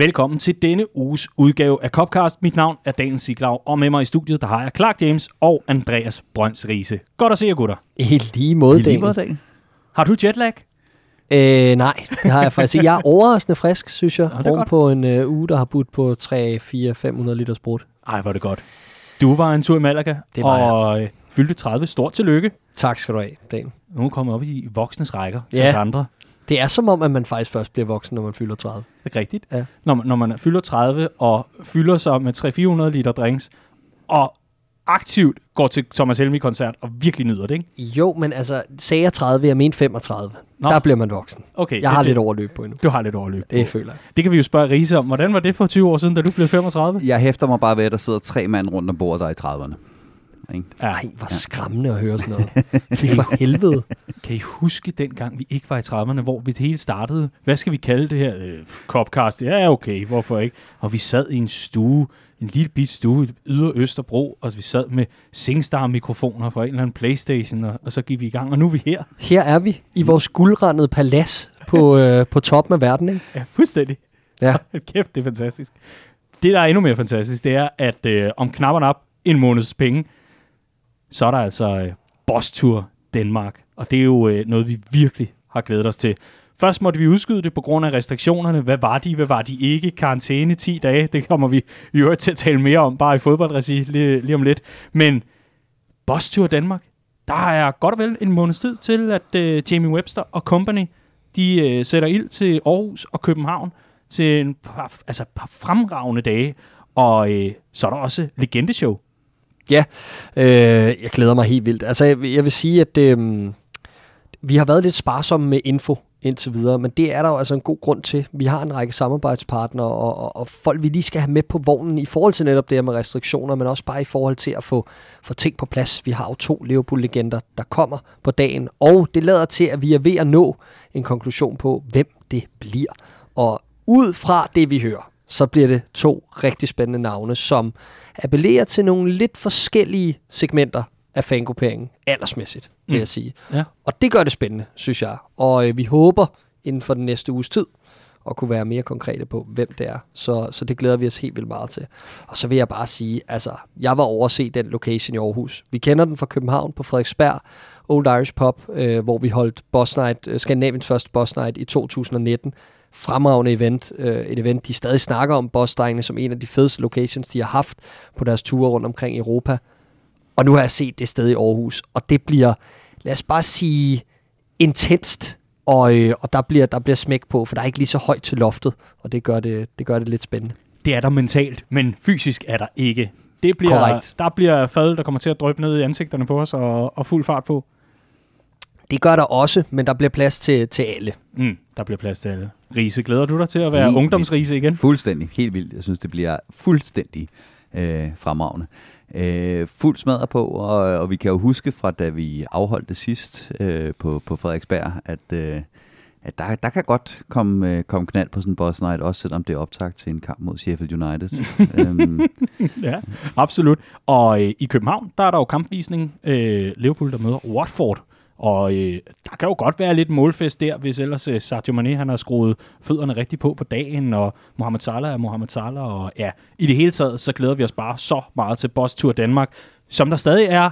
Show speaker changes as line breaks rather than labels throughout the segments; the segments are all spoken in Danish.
Velkommen til denne uges udgave af Copcast. Mit navn er Daniel Siglau, og med mig i studiet, der har jeg Clark James og Andreas Brøns Riese. Godt at se jer, gutter.
I lige måde,
I lige måde, Daniel.
Har du jetlag?
Øh, nej, det har jeg faktisk ikke. Jeg er overraskende frisk, synes jeg,
er
oven på en øh, uge, der har budt på 3, 4, 500 liter sprut.
Ej, hvor er det godt. Du var en tur i Malaga,
Det var
og øh, fyldte 30. Stort tillykke.
Tak skal du have, Daniel.
Nu er du kommet op i voksnes rækker til
Ja.
os andre.
Det er som om, at man faktisk først bliver voksen, når man fylder 30.
Det er rigtigt.
Ja.
Når, man, når man fylder 30 og fylder sig med 300-400 liter drinks, og aktivt går til Thomas Helmi-koncert og virkelig nyder det, ikke?
Jo, men altså, sagde jeg 30, jeg mente 35.
Nå.
Der bliver man voksen.
Okay,
Jeg har
det,
lidt overløb på endnu.
Du har lidt overløb.
Det
på.
føler jeg.
Det kan vi jo spørge Riese om. Hvordan var det for 20 år siden, da du blev 35?
Jeg hæfter mig bare ved, at der sidder tre mand rundt om bordet, der er i 30'erne. Ikke?
Ja.
Ej, hvor skræmmende at høre sådan noget. Fy for helvede.
Kan I huske dengang, vi ikke var i 30'erne, hvor vi det hele startede? Hvad skal vi kalde det her? Øh, Copcast? Ja, okay, hvorfor ikke? Og vi sad i en stue, en lille bit stue i Ydre Østerbro, og vi sad med Singstar-mikrofoner fra en eller anden Playstation, og, og så gik vi i gang, og nu er vi her.
Her er vi i vores guldrendede palads på, øh, på toppen af verden, ikke?
Ja, fuldstændig.
Ja.
Kæft, det er fantastisk. Det, der er endnu mere fantastisk, det er, at øh, om knapperne op en måneds penge, så er der altså øh, Boss Tour Danmark. Og det er jo øh, noget, vi virkelig har glædet os til. Først måtte vi udskyde det på grund af restriktionerne. Hvad var de, hvad var de ikke? Karantæne 10 dage, det kommer vi i øvrigt til at tale mere om, bare i fodboldregi lige, lige om lidt. Men Boss Tour Danmark, der er godt og vel en måneds tid til, at øh, Jamie Webster og company, de øh, sætter ild til Aarhus og København til en par, altså par fremragende dage. Og øh, så er der også legendeshow.
Ja, øh, jeg glæder mig helt vildt. Altså, jeg, jeg vil sige, at øh, vi har været lidt sparsomme med info indtil videre, men det er der jo altså en god grund til. Vi har en række samarbejdspartnere og, og, og folk, vi lige skal have med på vognen i forhold til netop det her med restriktioner, men også bare i forhold til at få, få ting på plads. Vi har jo to Liverpool-legender, der kommer på dagen, og det lader til, at vi er ved at nå en konklusion på, hvem det bliver. Og ud fra det, vi hører, så bliver det to rigtig spændende navne, som appellerer til nogle lidt forskellige segmenter af fangrupperingen, aldersmæssigt, vil
Mm.
jeg sige.
Ja.
Og det gør det spændende, synes jeg. Og øh, vi håber inden for den næste uges tid at kunne være mere konkrete på, hvem det er. Så, så det glæder vi os helt vildt meget til. Og så vil jeg bare sige, altså, jeg var over at se den location i Aarhus. Vi kender den fra København på Frederiksberg, Old Irish Pub, øh, hvor vi holdt Boss Night, øh, Skandinaviens første Boss Night i 2019. Fremragende event. Øh, et event, de stadig snakker om boss som en af de fedeste locations, de har haft på deres ture rundt omkring i Europa. Og nu har jeg set det sted i Aarhus, og det bliver, lad os bare sige, intenst. Og, øh, og der, bliver, der bliver smæk på, for der er ikke lige så højt til loftet, og det gør det, det, gør det lidt spændende.
Det er der mentalt, men fysisk er der ikke. Det bliver,
Korrekt.
der bliver fad, der kommer til at drøbe ned i ansigterne på os og, og fuld fart på.
Det gør der også, men der bliver plads til, til alle.
Mm, der bliver plads til alle. Riese, glæder du dig til at være
Helt
ungdomsrise igen?
Fuldstændig. Helt vildt. Jeg synes, det bliver fuldstændig øh, fremragende. Øh, fuld smadret på, og, og vi kan jo huske fra da vi afholdt det sidst øh, på, på Frederiksberg, at, øh, at der, der kan godt komme, øh, komme knald på sådan en boss night, også selvom det er optagt til en kamp mod Sheffield United. øhm,
Ja, absolut. Og øh, i København, der er der jo kampvisning. Øh, Liverpool, der møder Watford. Og øh, der kan jo godt være lidt målfest der, hvis ellers øh, Sadio Mane han har skruet fødderne rigtig på på dagen, og Mohamed Salah er Mohamed Salah. Og ja, i det hele taget, så glæder vi os bare så meget til Boss Tour Danmark, som der stadig er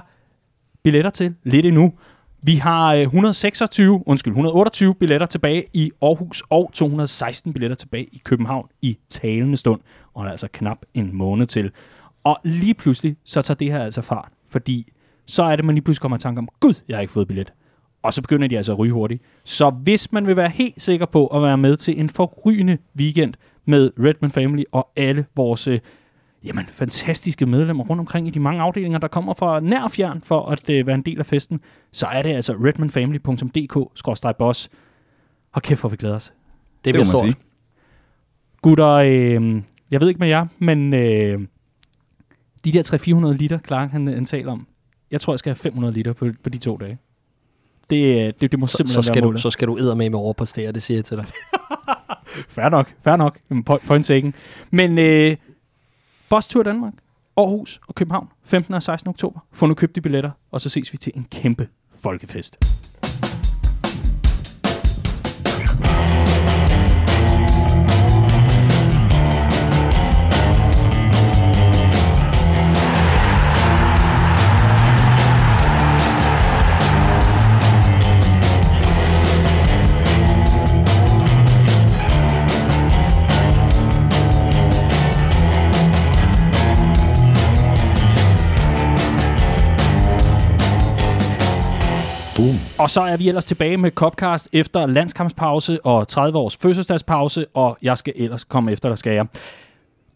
billetter til lidt endnu. Vi har øh, 126, undskyld, 128 billetter tilbage i Aarhus og 216 billetter tilbage i København i talende stund. Og der er altså knap en måned til. Og lige pludselig, så tager det her altså fart, fordi så er det, man lige pludselig kommer i tanke om, gud, jeg har ikke fået billet. Og så begynder de altså at ryge hurtigt. Så hvis man vil være helt sikker på at være med til en forrygende weekend med Redman Family og alle vores øh, jamen, fantastiske medlemmer rundt omkring i de mange afdelinger, der kommer fra nær og fjern for at øh, være en del af festen, så er det altså redmanfamily.dk-boss. Hold kæft, hvor vi glæder os.
Det
må
bliver
man
stort.
sige.
Gutter, øh, jeg ved ikke med jer, men øh, de der 300-400 liter, Clark han, han taler om, jeg tror, jeg skal have 500 liter på, på de to dage. Det, øh, det, det må
Så,
simpelthen
så, skal
være
du,
målet.
så skal du eddermame med overpræstere, det siger jeg til dig.
Fair nok, fair nok. Jamen, Point, point taken. Men øh, Boss Tour Danmark, Aarhus og København, 15. og 16. oktober. Få nu købt de billetter, og så ses vi til en kæmpe folkefest. Og så er vi ellers tilbage med Copcast efter landskampspause og 30 års fødselsdagspause, og jeg skal ellers komme efter, der skal jeg.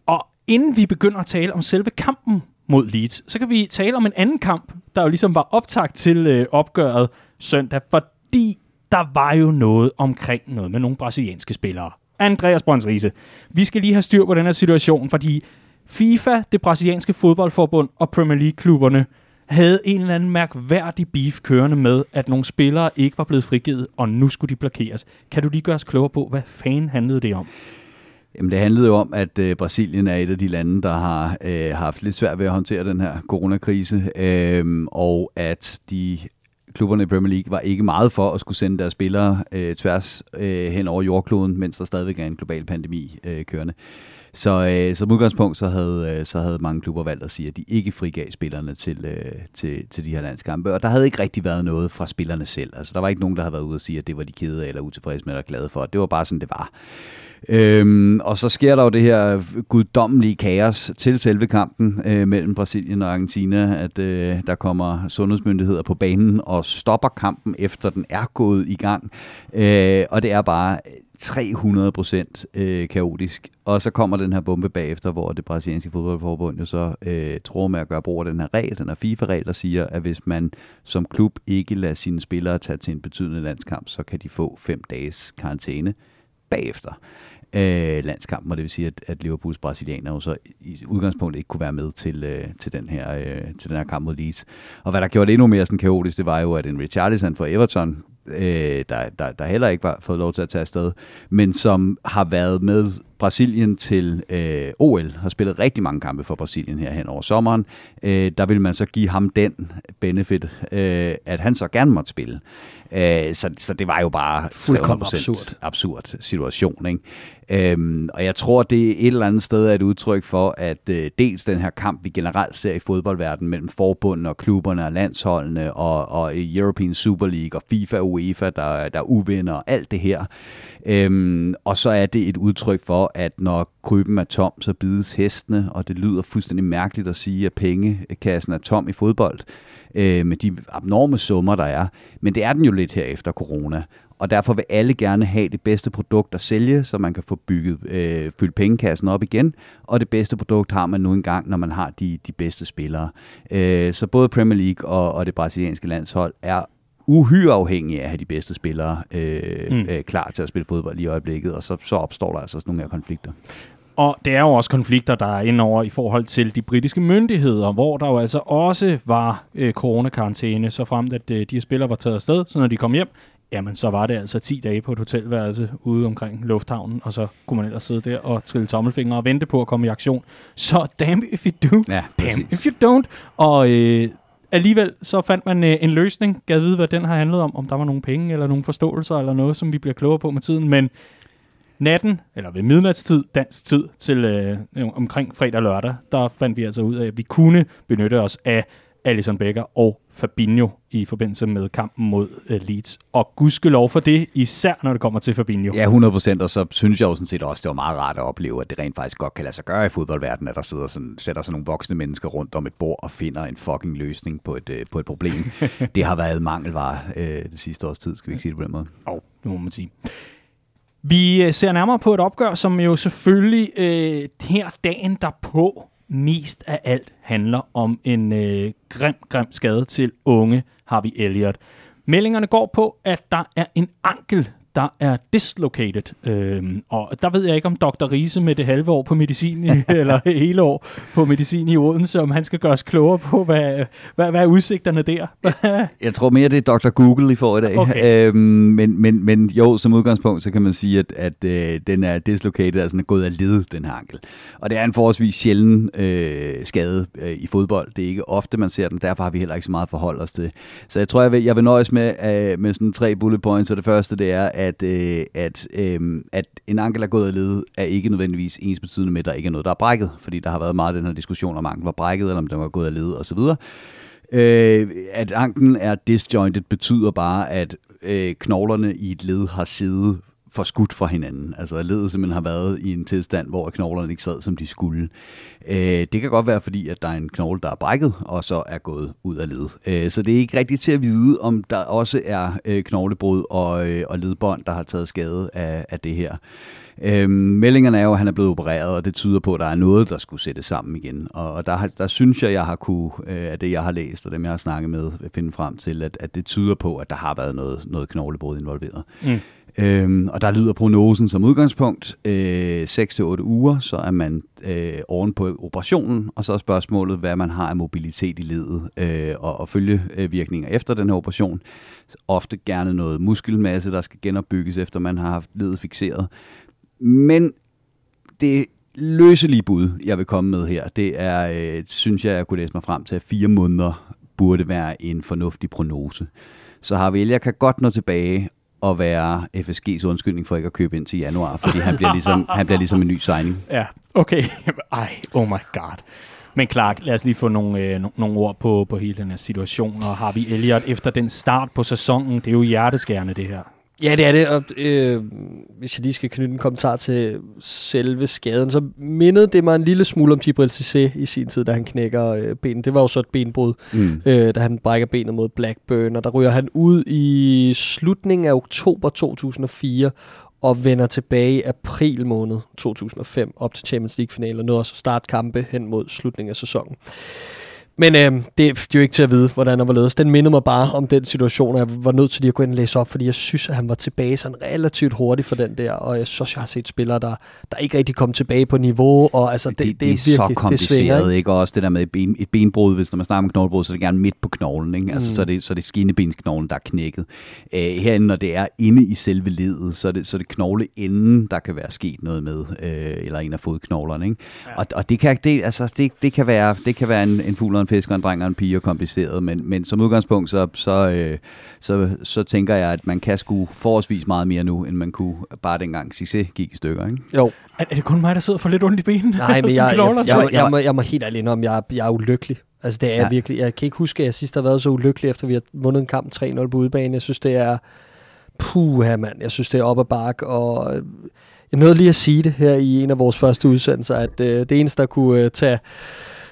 Og inden vi begynder at tale om selve kampen mod Leeds, så kan vi tale om en anden kamp, der jo ligesom var optakt til øh, opgøret søndag, fordi der var jo noget omkring noget med nogle brasilianske spillere. Andreas Brøns Riese, vi skal lige have styr på den her situation, fordi FIFA, det brasilianske fodboldforbund og Premier League-klubberne havde en eller anden mærkværdig beef kørende med, at nogle spillere ikke var blevet frigivet, og nu skulle de blokeres. Kan du lige gøre os klogere på, hvad fanden handlede det om?
Jamen, det handlede jo om, at øh, Brasilien er et af de lande, der har øh, haft lidt svært ved at håndtere den her coronakrise, øh, og at de klubberne i Premier League var ikke meget for at skulle sende deres spillere øh, tværs øh, hen over jordkloden, mens der stadigvæk er en global pandemi øh, kørende. Så øh, som udgangspunkt, så havde, øh, så havde mange klubber valgt at sige, at de ikke frigav spillerne til, øh, til, til de her landskampe. Og der havde ikke rigtig været noget fra spillerne selv. Altså, der var ikke nogen, der havde været ude og sige, at det var de kede af, eller utilfredse med, eller glade for. Det var bare sådan, det var. Øhm, og så sker der jo det her guddommelige kaos til selve kampen øh, mellem Brasilien og Argentina, at øh, der kommer sundhedsmyndigheder på banen og stopper kampen, efter den er gået i gang. Øh, og det er bare 300 procent øh, kaotisk. Og så kommer den her bombe bagefter, hvor det brasilianske fodboldforbund jo så øh, tror med at gøre brug af den her regel, den her FIFA-regel, der siger, at hvis man som klub ikke lader sine spillere tage til en betydende landskamp, så kan de få fem dages karantæne bagefter øh, landskampen, og det vil sige, at, at Liverpools brasilianer jo så i udgangspunktet ikke kunne være med til, øh, til, den her, øh, til den her kamp mod Leeds. Og hvad der gjorde det endnu mere sådan kaotisk, det var jo, at en Richarlison for Everton, øh, der, der, der heller ikke var fået lov til at tage afsted, men som har været med Brasilien til øh, OL, har spillet rigtig mange kampe for Brasilien her hen over sommeren. Øh, der vil man så give ham den benefit, øh, at han så gerne måtte spille. Øh, så, så det var jo bare
fuldkommen absurd.
absurd situation. Ikke? Øhm, og jeg tror, det er et eller andet sted et udtryk for, at øh, dels den her kamp, vi generelt ser i fodboldverdenen mellem forbundene og klubberne og landsholdene og, og European Super League og FIFA og UEFA, der, der er uvinder og alt det her. Øhm, og så er det et udtryk for, at når kryben er tom, så bides hestene, og det lyder fuldstændig mærkeligt at sige, at pengekassen er tom i fodbold øh, med de abnorme summer, der er. Men det er den jo lidt her efter corona. Og derfor vil alle gerne have det bedste produkt at sælge, så man kan få bygget, øh, fyldt pengekassen op igen. Og det bedste produkt har man nu engang, når man har de, de bedste spillere. Øh, så både Premier League og, og det brasilianske landshold er uhyre afhængige af at have de bedste spillere øh, mm. øh, klar til at spille fodbold i øjeblikket, og så, så opstår der altså sådan nogle her konflikter.
Og det er jo også konflikter, der er indover i forhold til de britiske myndigheder, hvor der jo altså også var øh, coronakarantæne, så frem at øh, de her spillere var taget afsted, så når de kom hjem, jamen så var det altså 10 dage på et hotelværelse ude omkring lufthavnen, og så kunne man ellers sidde der og trille tommelfingre og vente på at komme i aktion. Så damn if you do,
Ja,
damn
præcis.
if you don't. Og øh, alligevel så fandt man øh, en løsning, gad vide, hvad den har handlet om, om der var nogle penge eller nogle forståelser eller noget, som vi bliver klogere på med tiden, men natten, eller ved midnatstid, dansk tid, til øh, omkring fredag og lørdag, der fandt vi altså ud af, at vi kunne benytte os af Alison Becker og Fabinho i forbindelse med kampen mod øh, Leeds. Og gudskelov for det, især når det kommer til Fabinho.
Ja, 100 procent, og så synes jeg jo sådan set også, det var meget rart at opleve, at det rent faktisk godt kan lade sig gøre i fodboldverdenen, at der sidder sådan, sætter sådan nogle voksne mennesker rundt om et bord og finder en fucking løsning på et, øh, på et problem. det har været mangelvare øh, det sidste års tid, skal vi ikke sige det på den måde.
Og det må man sige. Vi øh, ser nærmere på et opgør, som jo selvfølgelig øh, her dagen derpå mest af alt handler om en øh, grim, grim skade til unge Harvey Elliott. Meldingerne går på, at der er en ankel, der er dislocated. Øhm, og der ved jeg ikke, om Dr. Riese med det halve år på medicin, eller hele år på medicin i Odense, om han skal gøre os klogere på, hvad, hvad, hvad er udsigterne der?
Jeg tror mere, det er Dr. Google, I får i dag.
Okay.
Øhm, men, men, men jo, som udgangspunkt, så kan man sige, at, at øh, den er dislocated, altså den er gået af led, den her ankel. Og det er en forholdsvis sjælden øh, skade øh, i fodbold. Det er ikke ofte, man ser den, derfor har vi heller ikke så meget at forholde os til. Så jeg tror, jeg vil, jeg vil nøjes med, øh, med sådan tre bullet points, og det første, det er, at, øh, at, øh, at en ankel er gået af led, er ikke nødvendigvis ens betydende med, at der ikke er noget, der er brækket, fordi der har været meget den her diskussion om, ankel var brækket, eller om den var gået af led, osv. Øh, at anklen er disjointed betyder bare, at øh, knoglerne i et led har siddet for skudt fra hinanden. Altså at ledet simpelthen har været i en tilstand, hvor knoglerne ikke sad, som de skulle. Øh, det kan godt være, fordi at der er en knogle, der er brækket, og så er gået ud af ledet. Øh, så det er ikke rigtigt til at vide, om der også er øh, knoglebrud og, øh, og ledbånd, der har taget skade af, af det her. Øhm, meldingerne er jo, at han er blevet opereret, og det tyder på, at der er noget, der skulle sættes sammen igen. Og, og der, der synes jeg, jeg har kunne, øh, af det jeg har læst, og dem jeg har snakket med, finde frem til, at, at det tyder på, at der har været noget, noget knoglebrud involveret. Mm. Øhm, og der lyder prognosen som udgangspunkt øh, 6-8 uger, så er man øh, oven på operationen, og så er spørgsmålet, hvad man har af mobilitet i ledet øh, og, og følgevirkninger efter den her operation. Ofte gerne noget muskelmasse, der skal genopbygges, efter man har haft ledet fixeret. Men det løselige bud, jeg vil komme med her, det er, øh, synes jeg, jeg kunne læse mig frem til, at fire måneder burde være en fornuftig prognose. Så har vi jeg kan godt nå tilbage og være FSG's undskyldning for ikke at købe ind til januar, fordi han bliver ligesom, han bliver ligesom en ny signing.
Ja, okay. Ej, oh my god. Men Clark, lad os lige få nogle, øh, no, nogle ord på, på hele den her situation. Og har vi Elliot efter den start på sæsonen? Det er jo hjerteskærende, det her.
Ja, det er det, og øh, hvis jeg lige skal knytte en kommentar til selve skaden, så mindede det mig en lille smule om Gibril Cissé i sin tid, da han knækker øh, benet. Det var jo så et benbrud, mm. øh, da han brækker benet mod Blackburn, og der ryger han ud i slutningen af oktober 2004, og vender tilbage i april måned 2005 op til Champions League-finalen, og nåede også at starte kampe hen mod slutningen af sæsonen. Men øh, det, det er jo ikke til at vide, hvordan var hvorledes. Den minder mig bare om den situation, og jeg var nødt til lige at gå ind og læse op, fordi jeg synes, at han var tilbage sådan relativt hurtigt for den der, og jeg synes, jeg har set spillere, der, der ikke rigtig kom tilbage på niveau, og altså, det, det,
det, det er virkelig, så kompliceret, det svinger, ikke? ikke? Og også det der med et, ben, et benbrud, hvis når man snakker om knoglebrud, så er det gerne midt på knoglen, ikke? Altså, mm. så, er det, så er det skinnebensknoglen, der er knækket. Æh, herinde, når det er inde i selve ledet, så er det, så er det knogleenden, der kan være sket noget med, øh, eller en af fodknoglerne, ikke? Ja. Og, og det, kan, det, altså, det, det, kan være, det kan være en, en fugl og en fisk og en dreng og en pige og kompliceret, men, men som udgangspunkt, så, så, øh, så, så tænker jeg, at man kan sgu forholdsvis meget mere nu, end man kunne bare dengang Cissé gik i stykker. Ikke?
Jo.
Er, er det kun mig, der sidder for lidt ondt i benene?
Nej, men jeg, jeg, jeg, jeg, jeg, må, jeg må helt ærlig om, jeg, jeg er ulykkelig. Altså det er ja. virkelig, jeg kan ikke huske, at jeg sidst har været så ulykkelig, efter vi har vundet en kamp 3-0 på udebane. Jeg synes, det er, puha mand, jeg synes, det er op ad bak, og jeg nåede lige at sige det her i en af vores første udsendelser, at øh, det eneste, der kunne øh, tage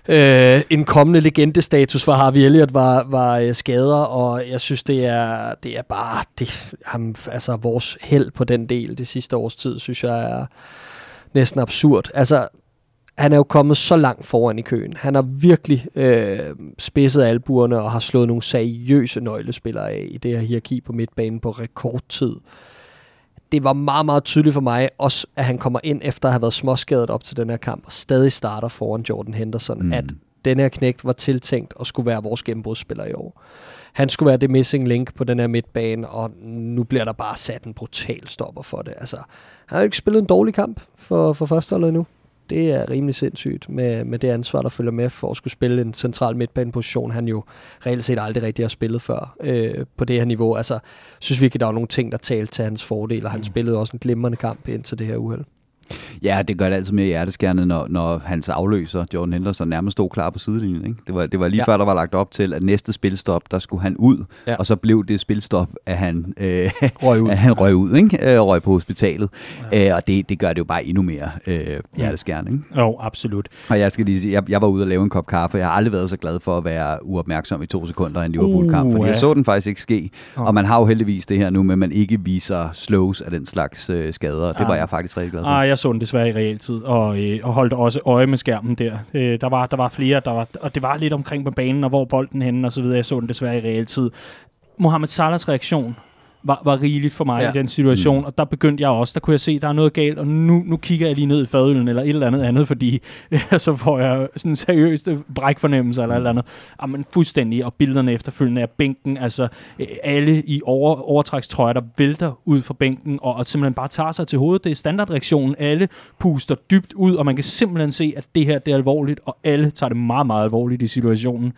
øh, en kommende legendestatus for Harvey Elliott var, var øh, skader, og jeg synes, det er, det er bare det, ham, altså, vores held på den del det sidste års tid, synes jeg er næsten absurd. Altså, han er jo kommet så langt foran i køen. Han har virkelig øh, spidset albuerne og har slået nogle seriøse nøglespillere af i det her hierarki på midtbanen på rekordtid det var meget, meget tydeligt for mig, også at han kommer ind efter at have været småskadet op til den her kamp, og stadig starter foran Jordan Henderson, mm. at den her knægt var tiltænkt at skulle være vores gennembrudsspiller i år. Han skulle være det missing link på den her midtbane, og nu bliver der bare sat en brutal stopper for det. Altså, han har jo ikke spillet en dårlig kamp for, for førsteholdet endnu det er rimelig sindssygt med, med det ansvar, der følger med for at skulle spille en central midtbaneposition, han jo reelt set aldrig rigtig har spillet før øh, på det her niveau. Altså, synes virkelig, der var nogle ting, der talte til hans fordel, og han mm. spillede også en glimrende kamp indtil det her uheld.
Ja, det gør det altid mere hjerteskærende, når, når hans afløser, Jordan Henderson, nærmest stod klar på sidelinjen. Ikke? Det, var, det var lige ja. før, der var lagt op til, at næste spilstop, der skulle han ud, ja. og så blev det spilstop, at han øh, røg ud, at han røg, ud ikke? Øh, røg på hospitalet. Ja. Øh, og det, det gør det jo bare endnu mere øh, hjerteskærende. Ikke?
Jo, absolut.
Og jeg skal lige sige, jeg, jeg var ude og lave en kop kaffe. Jeg har aldrig været så glad for at være uopmærksom i to sekunder i en Liverpool-kamp, uh, fordi ja. jeg så den faktisk ikke ske. Oh. Og man har jo heldigvis det her nu, men man ikke viser slows af den slags øh, skader. Det var jeg faktisk rigtig glad for.
Ah, jeg så den desværre i realtid, og, øh, og holdt også øje med skærmen der. Øh, der, var, der var flere, der var, og det var lidt omkring på banen, og hvor bolden henne, og så videre. Jeg så den desværre i realtid. Mohamed Salahs reaktion var, var rigeligt for mig ja. i den situation, mm. og der begyndte jeg også, der kunne jeg se, der er noget galt, og nu, nu kigger jeg lige ned i fadølen eller et eller andet andet, fordi så får jeg sådan en seriøst brækfornemmelse eller et eller andet. Jamen fuldstændig, og billederne efterfølgende af bænken, altså øh, alle i over, overtrækstrøjer, der vælter ud fra bænken, og, og simpelthen bare tager sig til hovedet. Det er standardreaktionen. Alle puster dybt ud, og man kan simpelthen se, at det her det er alvorligt, og alle tager det meget, meget alvorligt i situationen.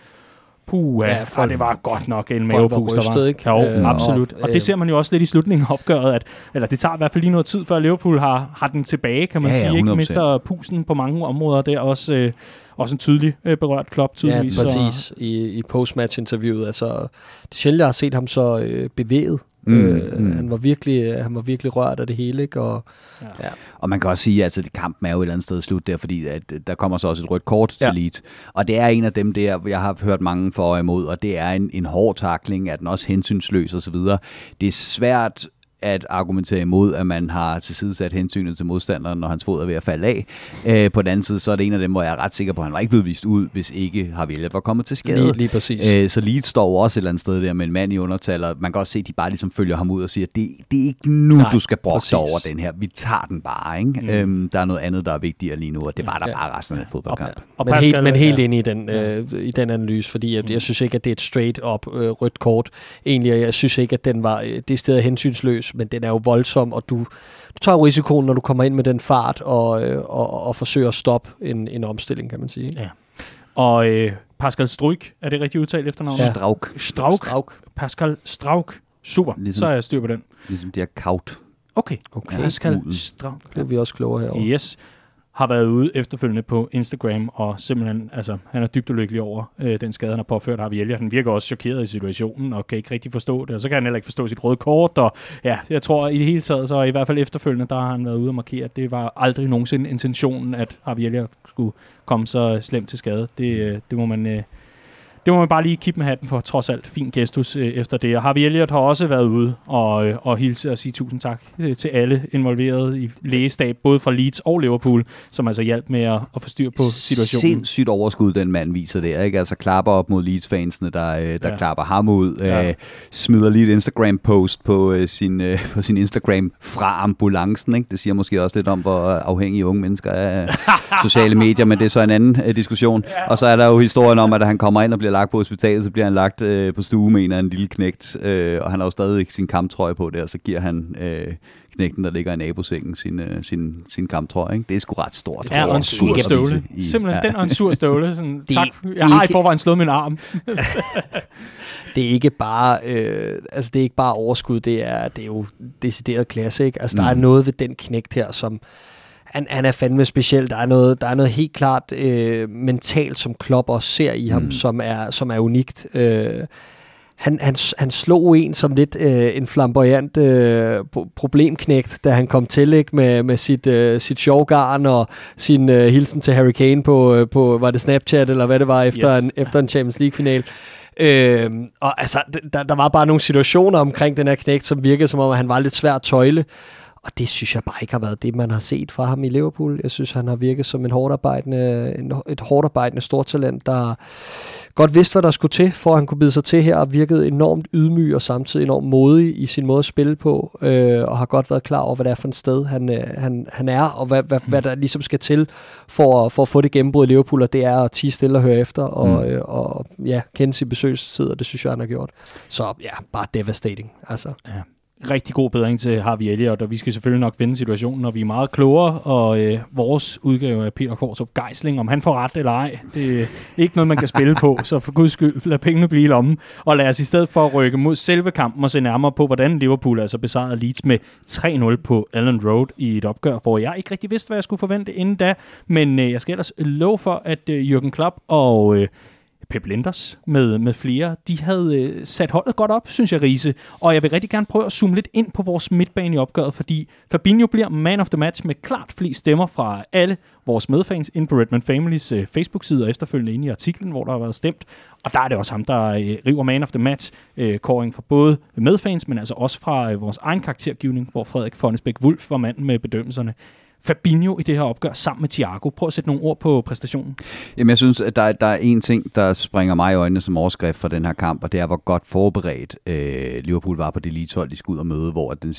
Puh, ja, for, det var godt nok en mavepuster, var. Rystet, ikke? Jo, øh, absolut. Og, og det øh, ser man jo også lidt i slutningen af opgøret, at, eller det tager i hvert fald lige noget tid, før Liverpool har, har den tilbage, kan man ja, sige. Ikke mister pusen på mange områder der også. Øh, også en tydelig øh, berørt
Ja,
tydeligvis.
præcis. I, i postmatch-interviewet. Altså, det er sjældent, jeg har set ham så øh, bevæget.
Mm,
øh,
mm.
Han, var virkelig, han var virkelig rørt af det hele, ikke? Og,
Ja.
ja.
Og man kan også sige, at altså, kampen er jo et eller andet sted slut der, fordi at, øh, der kommer så også et rødt kort
Ja.
til Leeds. Og det er en af dem der, jeg har hørt mange for og imod, og det er en, en hård takling, er den også hensynsløs osv. Det er svært at argumentere imod, at man har tilsidesat hensynet til modstanderen, når hans fod er ved at falde af. Øh, på den anden side, så er det en af dem, hvor jeg er ret sikker på, at han var ikke blevet vist ud, hvis ikke har Elliot var kommet til skade.
Lige, lige præcis.
Øh, så Leeds står jo også et eller andet sted der med en mand i undertal, og man kan også se, at de bare ligesom følger ham ud og siger, det, det er ikke nu,
Nej,
du skal brokke dig over den her. Vi tager den bare, ikke? Mm. Øhm, der er noget andet, der er vigtigere lige nu, og det var der
Ja.
bare resten af fodboldkamp.
Og
men,
Pascal,
helt, men helt
ja.
inde i den, øh, i den analyse, fordi jeg, jeg synes ikke, at det er et straight-up øh, rødt kort. Egentlig, og jeg synes ikke, at den var øh, det sted hensynsløs, men den er jo voldsom, og du, du tager jo risikoen, når du kommer ind med den fart og, øh, og, og forsøger at stoppe en, en omstilling, kan man sige.
Ja. Og øh, Pascal Struik, er det rigtigt udtalt efternavnet?
Ja.
Strauk,
Strauk.
Strauk.
Pascal Strauk. Super,
Ligesom-
så er jeg styr på den.
ligesom de har kaut.
Okay,
Okay.
Pascal. Strauk.
Det er vi også klogere herovre.
Yes. Har været ude efterfølgende på Instagram, og simpelthen, altså, han er dybt ulykkelig over øh, den skade, han har påført Harvey Elliott. Han virker også chokeret i situationen, og kan ikke rigtig forstå det, og så kan han heller ikke forstå sit røde kort, og ja, jeg tror i det hele taget, så i hvert fald efterfølgende, der har han været ude og markere, at det var aldrig nogensinde intentionen, at Harvey Elliott skulle komme så slemt til skade. Det, øh, det må man... Øh, det må man bare lige kippe med hatten for, trods alt. Fin gestus øh, efter det. Og Harvey Elliott har også været ude og, øh, og hilse og sige tusind tak øh, til alle involverede i lægestab, både fra Leeds og Liverpool, som altså hjalp med at, at få styr på situationen.
Sindssygt overskud, den mand viser der. Ikke? Altså klapper op mod Leeds-fansene, der, øh, der
Ja.
ja. klapper ham ud.
Ja.
Øh, smider lige et Instagram-post på, øh, sin, øh, på sin Instagram fra ambulancen. Ikke? Det siger måske også lidt om, hvor afhængige unge mennesker er af sociale medier, men det er så en anden øh, diskussion. Og så er der jo historien om, at han kommer ind og bliver lagt på hospitalet, så bliver han lagt øh, på stue med en af en lille knægt, øh, og han har jo stadig sin kamptrøje på der, så giver han øh, knægten, der ligger i nabosengen, sin, øh, sin, sin kamptrøje. Ikke? Det er sgu ret stort.
Ja, og en sur støvle.
i-
Simpelthen den og en sur støvle. Sådan,
Det er
tak. Jeg har i forvejen slået min arm.
det er ikke bare øh, altså det er ikke bare overskud, det er det er jo decideret klasse, ikke? Altså der er
Mm.
noget ved den knægt her, som han, han er fandme speciel. Der er noget, der er noget helt klart øh, mentalt, som Klopp også ser i ham,
Mm.
som er som er unikt. Øh, han, han, han slog en som lidt øh, en flamboyant øh, pro- problemknægt, da han kom til ikke, med, med sit, øh, sit sjovgarn og sin øh, hilsen til Harry Kane på, øh, på, var det Snapchat eller hvad det var, efter,
Yes.
en, efter en Champions League-final. Øhm, og altså, der, der var bare nogle situationer omkring den her knægt, som virkede som om, at han var lidt svær at tøjle. Og det synes jeg bare ikke har været det, man har set fra ham i Liverpool. Jeg synes, han har virket som en hårdarbejdende, en, et hårdarbejdende stortalent, der godt vidste, hvad der skulle til, for at han kunne bide sig til her, og virkede enormt ydmyg og samtidig enormt modig i sin måde at spille på, øh, og har godt været klar over, hvad det er for et sted, han, øh, han, han er, og hvad, hvad, hvad der ligesom skal til for, for at få det gennembrud i Liverpool, og det er at tige stille og høre efter, og,
Mm.
øh, og ja, kende sin besøgstid, og det synes jeg, han har gjort. Så ja, bare devastating. Altså.
Ja. Rigtig god bedring til Harvey Elliott, og vi skal selvfølgelig nok vende situationen, når vi er meget klogere, og øh, vores udgave af Peter Korsrup Geisling, om han får ret eller ej, det er ikke noget, man kan spille på, så for guds skyld, lad pengene blive i lommen, og lad os i stedet for at rykke mod selve kampen og se nærmere på, hvordan Liverpool altså besejrede Leeds med 3-0 på Allen Road i et opgør, hvor jeg ikke rigtig vidste, hvad jeg skulle forvente inden da, men øh, jeg skal ellers love for, at øh, Jürgen Klopp og øh, Pep Linders med, med flere, de havde øh, sat holdet godt op, synes jeg, Riese. Og jeg vil rigtig gerne prøve at zoome lidt ind på vores midtbane i opgøret, fordi Fabinho bliver man of the match med klart flest stemmer fra alle vores medfans ind på Redman Families øh, Facebook-side og efterfølgende inde i artiklen, hvor der har været stemt. Og der er det også ham, der øh, river man of the match øh, fra både medfans, men altså også fra øh, vores egen karaktergivning, hvor Frederik Fonnesbæk Wulf var manden med bedømmelserne. Fabinho i det her opgør sammen med Thiago. Prøv at sætte nogle ord på præstationen.
Jamen, jeg synes, at der, der er en ting, der springer mig i øjnene som overskrift for den her kamp, og det er, hvor godt forberedt øh, Liverpool var på det elitehold, de skulle ud og møde, hvor den,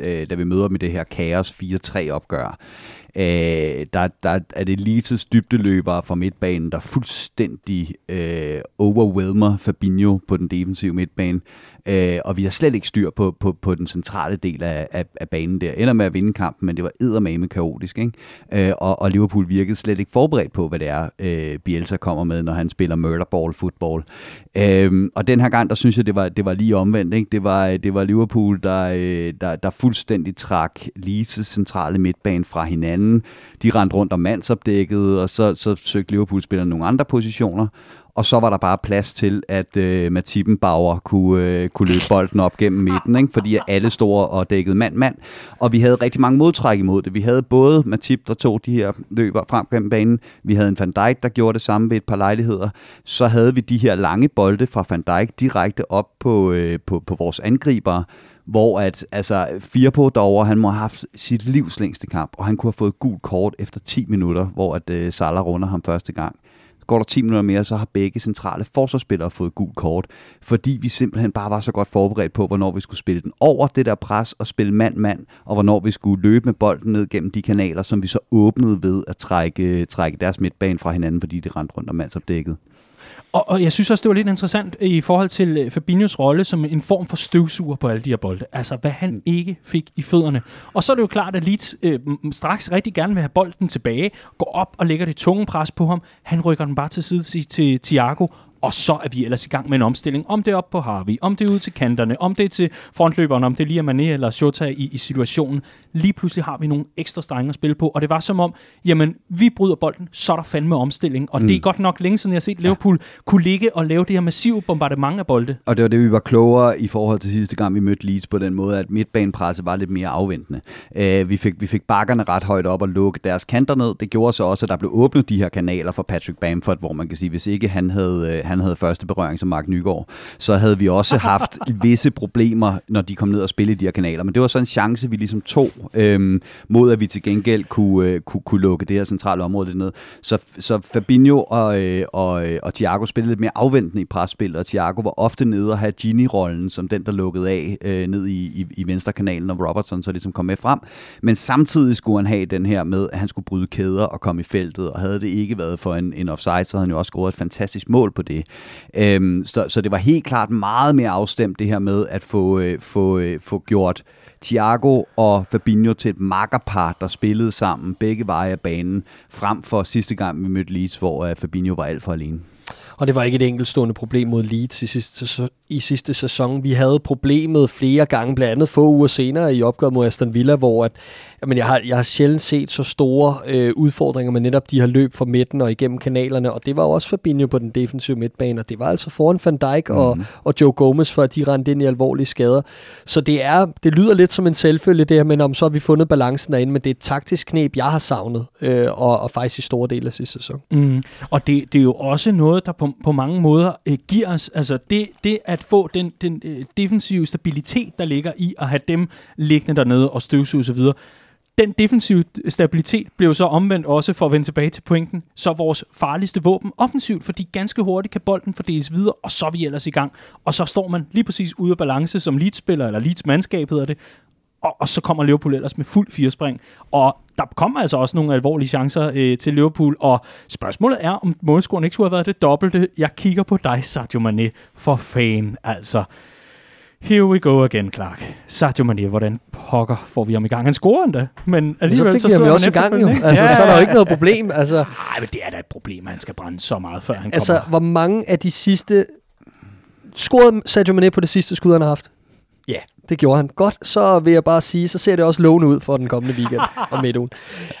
øh, da vi møder dem i det her kaos 4-3 opgør, øh, der, der er det elites dybdeløbere fra midtbanen, der fuldstændig øh, overwhelmer Fabinho på den defensive midtbane, øh, og vi har slet ikke styr på, på, på den centrale del af, af, af banen der. Ender med at vinde kampen, men det var eddermame kaotisk, ikke? Øh, og, og Liverpool virkede slet ikke forberedt på, hvad det er, øh, Bielsa kommer med, når han spiller murderball football. Øh, og den her gang, der synes jeg, det var, det var lige omvendt. Ikke? Det, var, det var Liverpool, der, øh, der, der fuldstændig trak Leeds' centrale midtbane fra hinanden hinanden. De rendte rundt om mandsopdækket, og så, så søgte Liverpool-spillerne nogle andre positioner og så var der bare plads til, at øh, Matip Bauer kunne, øh, kunne løbe bolden op gennem midten, ikke? fordi alle stod og dækkede mand-mand. Og vi havde rigtig mange modtræk imod det. Vi havde både Matip, der tog de her løber frem gennem banen. Vi havde en Van Dijk, der gjorde det samme ved et par lejligheder. Så havde vi de her lange bolde fra Van Dijk direkte op på, øh, på, på vores angribere hvor at, altså, Firpo derovre, han må have haft sit livs længste kamp, og han kunne have fået gult kort efter 10 minutter, hvor at øh, Salah runder ham første gang. Går der 10 minutter mere, så har begge centrale forsvarsspillere fået gul kort, fordi vi simpelthen bare var så godt forberedt på, hvornår vi skulle spille den over det der pres og spille mand-mand, og hvornår vi skulle løbe med bolden ned gennem de kanaler, som vi så åbnede ved at trække, trække deres midtbane fra hinanden, fordi de rendte rundt om mandsopdækket.
Og, og jeg synes også, det var lidt interessant i forhold til øh, Fabinhos rolle som en form for støvsuger på alle de her bolde. Altså, hvad han mm. ikke fik i fødderne. Og så er det jo klart, at Leeds øh, straks rigtig gerne vil have bolden tilbage, går op og lægger det tunge pres på ham. Han rykker den bare til side til, til Thiago, og så er vi ellers i gang med en omstilling. Om det er op på Harvey, om det er ud til kanterne, om det er til frontløberen, om det er lige Mané eller Shota i, i situationen. Lige pludselig har vi nogle ekstra strenge at spille på, og det var som om, jamen, vi bryder bolden, så er der fandme omstilling. Og mm. det er godt nok længe siden, jeg har set Liverpool ja. kunne ligge og lave det her massive bombardement af bolde.
Og det var det, vi var klogere i forhold til sidste gang, vi mødte Leeds på den måde, at midtbanepresset var lidt mere afventende. Uh, vi, fik, vi fik bakkerne ret højt op og lukke deres kanter ned. Det gjorde så også, at der blev åbnet de her kanaler for Patrick Bamford, hvor man kan sige, hvis ikke han havde, øh, han havde første berøring som Mark Nygaard, så havde vi også haft visse problemer, når de kom ned og spille i de her kanaler. Men det var så en chance, vi ligesom tog, øhm, mod at vi til gengæld kunne, øh, kunne, kunne lukke det her centrale område lidt ned. Så, så Fabinho og, øh, og, øh, og Thiago spillede lidt mere afventende i presspillet, og Thiago var ofte nede og have Gini-rollen som den, der lukkede af øh, ned i, i, i venstre kanalen, og Robertson så ligesom kom med frem. Men samtidig skulle han have den her med, at han skulle bryde kæder og komme i feltet, og havde det ikke været for en, en offside, så havde han jo også scoret et fantastisk mål på det. Øhm, så, så det var helt klart meget mere afstemt det her med at få, øh, få, øh, få gjort Thiago og Fabinho til et makkerpar, der spillede sammen begge veje af banen, frem for sidste gang vi mødte Leeds, hvor øh, Fabinho var alt for alene.
Og det var ikke et enkeltstående problem mod Leeds i sidste, i sidste sæson. Vi havde problemet flere gange, blandt andet få uger senere i opgøret mod Aston Villa, hvor at, jamen jeg, har, jeg har sjældent set så store øh, udfordringer med netop de her løb fra midten og igennem kanalerne, og det var også Fabinho på den defensive midtbane, og det var altså foran Van Dijk og, mm. og Joe Gomez, for at de rendte ind i alvorlige skader. Så det er, det lyder lidt som en selvfølge det her, men om så har vi fundet balancen derinde, men det er et taktisk knep, jeg har savnet, øh, og, og faktisk i store dele af sidste sæson.
Mm. Og det, det er jo også noget, der på, på mange måder øh, giver os, altså det, det at få den, den øh, defensive stabilitet, der ligger i at have dem liggende dernede og støvsuge osv., den defensive stabilitet blev så omvendt også, for at vende tilbage til pointen, så vores farligste våben offensivt, fordi ganske hurtigt kan bolden fordeles videre, og så er vi ellers i gang. Og så står man lige præcis ude af balance som leadspiller, eller leadsmandskab hedder det, og, og så kommer Liverpool ellers med fuld firespring. Og der kommer altså også nogle alvorlige chancer øh, til Liverpool, og spørgsmålet er, om målscoren ikke skulle have været det dobbelte. Jeg kigger på dig, Sadio Mane, for fan, altså. Here we go again, Clark. Sadio Mane, hvordan pokker får vi ham i gang? Han scorer endda, men
alligevel så, fik så vi også i gang jo. Altså, ja. så er der jo ikke noget problem. Altså,
Nej, men det er da et problem, at han skal brænde så meget, før han
altså,
kommer.
hvor mange af de sidste... Scorede Sadio Mane på det sidste skud, han har haft? Ja, det gjorde han. Godt, så vil jeg bare sige, så ser det også lovende ud for den kommende weekend og midtugen.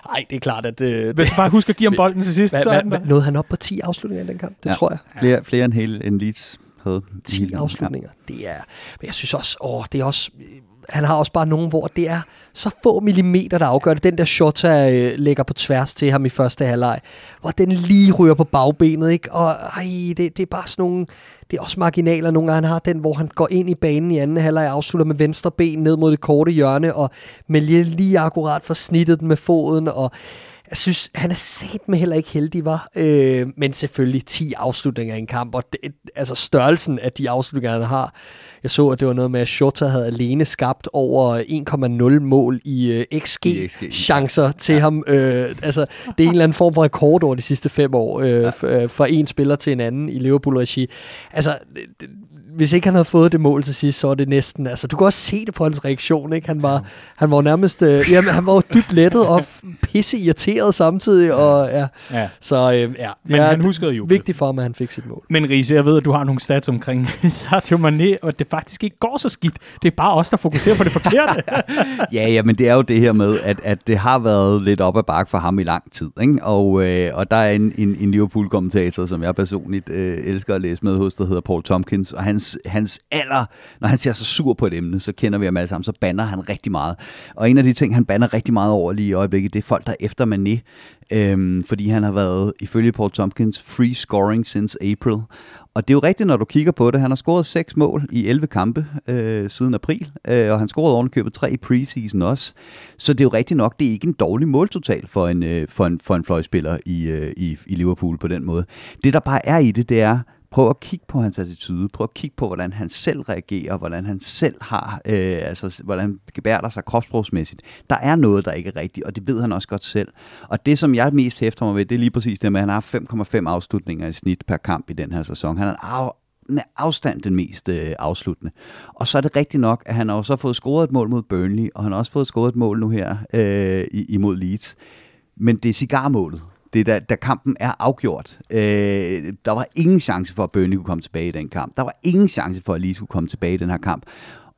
Nej, det er klart, at... Øh,
Hvis du bare husker at give ham bolden til sidst,
så... Hva, hva, nåede han op på 10 afslutninger i den kamp? Det ja. tror jeg.
Flere, flere end hele en Leeds havde.
10 afslutninger. Ja. Det er... Men jeg synes også, åh, det er også han har også bare nogen, hvor det er så få millimeter, der afgør det. Den der Shota øh, lægger på tværs til ham i første halvleg, hvor den lige ryger på bagbenet, ikke? Og ej, det, det er bare sådan nogle, det er også marginaler. Nogle gange han har den, hvor han går ind i banen i anden halvleg, afslutter med venstre ben ned mod det korte hjørne, og med lige, lige akkurat får snittet den med foden, og jeg synes, han er set med heller ikke heldig, var. Øh, men selvfølgelig 10 afslutninger i en kamp, og det, altså størrelsen af de afslutninger, han har. Jeg så, at det var noget med, at Shota havde alene skabt over 1,0 mål i uh, XG-chancer XG. til ja. ham. Øh, altså, det er en eller anden form for rekord over de sidste fem år, øh, ja. fra en spiller til en anden i Liverpool-regi. Altså, hvis ikke han havde fået det mål til sidst, så var det næsten, altså du kan også se det på hans reaktion, ikke? Han var, ja. han var nærmest, øh, jamen, han var jo dybt lettet og pisse irriteret samtidig, og ja,
Ja.
så øh, ja.
Men
ja,
han huskede jo.
Vigtigt for ham, at han fik sit mål.
Men Riese, jeg ved, at du har nogle stats omkring Sadio Mane, og at det faktisk ikke går så skidt. Det er bare os, der fokuserer på det forkerte.
Ja, ja, men det er jo det her med, at, at det har været lidt op ad bakke for ham i lang tid. Ikke? Og, øh, og der er en, en, en Liverpool-kommentator, som jeg personligt øh, elsker at læse med hos, der hedder Paul Tompkins. Og hans, hans alder, når han ser så sur på et emne, så kender vi ham alle sammen, så banner han rigtig meget. Og en af de ting, han banner rigtig meget over lige i øjeblikket, det er folk, der er efter Mané. Øhm, fordi han har været, ifølge Paul Tompkins, free scoring since April. Og det er jo rigtigt, når du kigger på det. Han har scoret 6 mål i 11 kampe øh, siden april, øh, og han scorede ovenikøbet 3 i preseason også. Så det er jo rigtigt nok, det er ikke en dårlig måltotal for en, øh, for en, for en fløjspiller i, øh, i, i Liverpool på den måde. Det, der bare er i det, det er, prøv at kigge på hans attitude, prøv at kigge på, hvordan han selv reagerer, hvordan han selv har, øh, altså hvordan han gebærder sig kropsprogsmæssigt. Der er noget, der ikke er rigtigt, og det ved han også godt selv. Og det, som jeg mest hæfter mig ved, det er lige præcis det med, at han har 5,5 afslutninger i snit per kamp i den her sæson. Han er af, med afstand den mest øh, afsluttende. Og så er det rigtigt nok, at han har også fået scoret et mål mod Burnley, og han har også fået scoret et mål nu her øh, imod Leeds. Men det er cigarmålet. Det er da, da kampen er afgjort. Øh, der var ingen chance for, at Burnley kunne komme tilbage i den kamp. Der var ingen chance for, at Leeds kunne komme tilbage i den her kamp.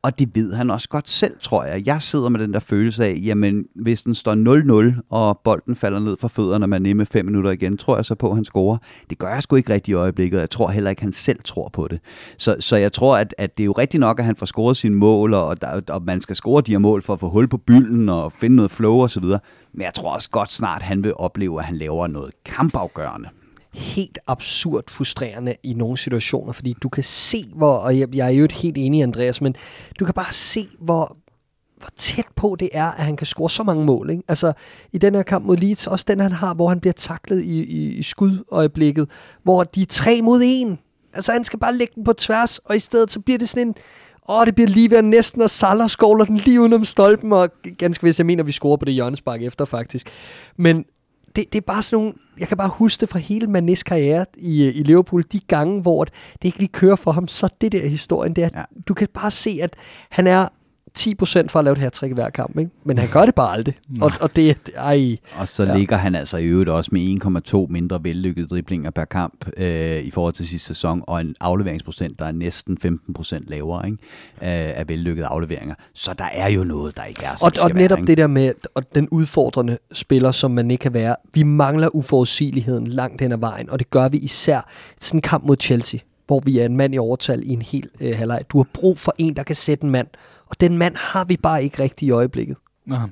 Og det ved han også godt selv, tror jeg. Jeg sidder med den der følelse af, jamen hvis den står 0-0, og bolden falder ned fra fødderne, man er med fem minutter igen, tror jeg så på, at han scorer. Det gør jeg sgu ikke rigtig i øjeblikket, og jeg tror heller ikke, han selv tror på det. Så, så jeg tror, at, at det er jo rigtigt nok, at han får scoret sine mål, og, der, og man skal score de her mål for at få hul på bylden og finde noget flow osv. Men jeg tror også godt snart, han vil opleve, at han laver noget kampafgørende
helt absurd frustrerende i nogle situationer, fordi du kan se, hvor, og jeg, jeg er jo helt enig, Andreas, men du kan bare se, hvor, hvor tæt på det er, at han kan score så mange mål. Ikke? Altså, i den her kamp mod Leeds, også den han har, hvor han bliver taklet i, i, i skudøjeblikket, hvor de er tre mod en. Altså, han skal bare lægge den på tværs, og i stedet så bliver det sådan en, åh, det bliver lige ved næsten, og Salah skovler den lige udenom stolpen, og ganske vist, jeg mener, vi scorer på det hjørnespark efter, faktisk. Men det, det er bare sådan nogle, jeg kan bare huske det fra hele Manes karriere i, i Liverpool, de gange, hvor det ikke lige kører for ham, så det der historien, det er,
Ja.
ja. du kan bare se, at han er 10% for at lave det her trick i hver kamp, ikke? men han gør det bare aldrig. Og, og det, ej,
Og så ja. Ligger han altså i øvrigt også med 1,2 mindre vellykkede driblinger per kamp øh, i forhold til sidste sæson, og en afleveringsprocent, der er næsten 15 procent lavere ikke? Øh, af vellykkede afleveringer. Så der er jo noget, der ikke er, som
og, og netop
være,
det der med og den udfordrende spiller, som man ikke kan være. Vi mangler uforudsigeligheden langt hen ad vejen, og det gør vi især sådan en kamp mod Chelsea, hvor vi er en mand i overtal i en hel øh, halvleg. Du har brug for en, der kan sætte en mand, og den mand har vi bare ikke rigtig i øjeblikket.
Aha.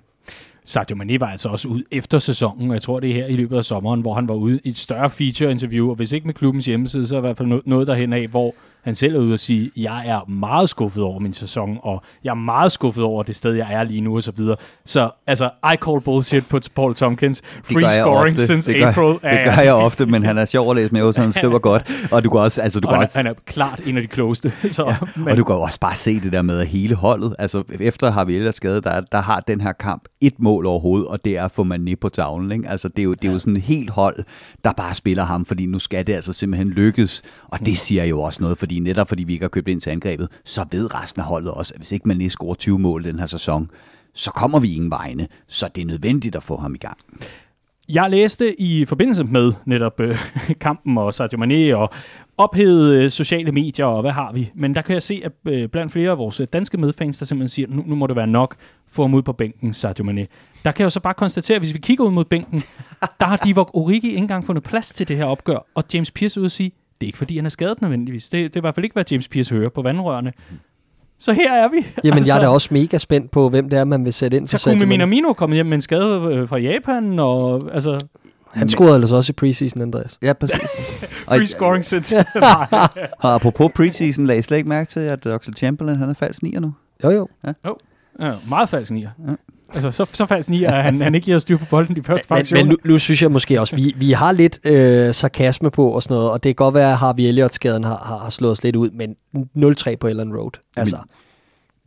Sadio Mane var altså også ud efter sæsonen, og jeg tror det er her i løbet af sommeren, hvor han var ude i et større feature-interview, og hvis ikke med klubbens hjemmeside, så er i hvert fald noget derhen af, hvor han selv er ude og sige, jeg er meget skuffet over min sæson, og jeg er meget skuffet over det sted, jeg er lige nu, og så videre. Så altså, I call bullshit på Paul Tompkins. Free scoring
ofte.
since
det gør,
April.
Det gør jeg ofte, men han er sjov at læse med, så han skriver godt. Og du kan også, altså, du kan
han,
også,
han er klart en af de klogeste. Så, ja,
Men. Og du kan også bare se det der med hele holdet. Altså efter har vi ellers skade, der, der har den her kamp et mål overhovedet, og det er at få Mané på tavlen. Ikke? Altså det er, jo, det er jo sådan et helt hold, der bare spiller ham, fordi nu skal det altså simpelthen lykkes. Og det siger jo også noget, fordi netop fordi vi ikke har købt ind til angrebet, så ved resten af holdet også, at hvis ikke Mané scorer 20 mål den her sæson, så kommer vi ingen vegne. Så det er nødvendigt at få ham i gang.
Jeg læste i forbindelse med netop øh, kampen og Sadio Mane og ophedede øh, sociale medier og hvad har vi. Men der kan jeg se, at øh, blandt flere af vores øh, danske medfans, der simpelthen siger, nu, nu må det være nok, få ham ud på bænken, Sadio Mane. Der kan jeg jo så bare konstatere, at hvis vi kigger ud mod bænken, der har Divock Origi ikke engang fundet plads til det her opgør. Og James Pearce er ude at sige, det er ikke fordi, han er skadet nødvendigvis. Det, det er i hvert fald ikke, hvad James Pearce hører på vandrørene. Så her er vi.
Jamen, jeg er da også mega spændt på, hvem det er, man vil sætte ind til
Så kunne
Sadio Mane.
Minamino komme hjem med en skade øh, fra Japan, og altså,
Han scorede ellers også i preseason, Andreas.
Ja, præcis. og,
free scoring since.
og apropos preseason, lagde I slet ikke mærke til, at Oxlade Chamberlain han er falsk nier nu?
Jo, jo.
Ja, meget falsk nier. Ja. Altså, så, så falsk nier, at han, han ikke har styr på bolden de første
Men, men nu, nu synes jeg måske også, vi, vi har lidt øh, sarkasme på og sådan noget, og det kan godt være, at Harvey Elliott-skaden har, har, har slået os lidt ud, men 0-3 på Ellen Road. Altså,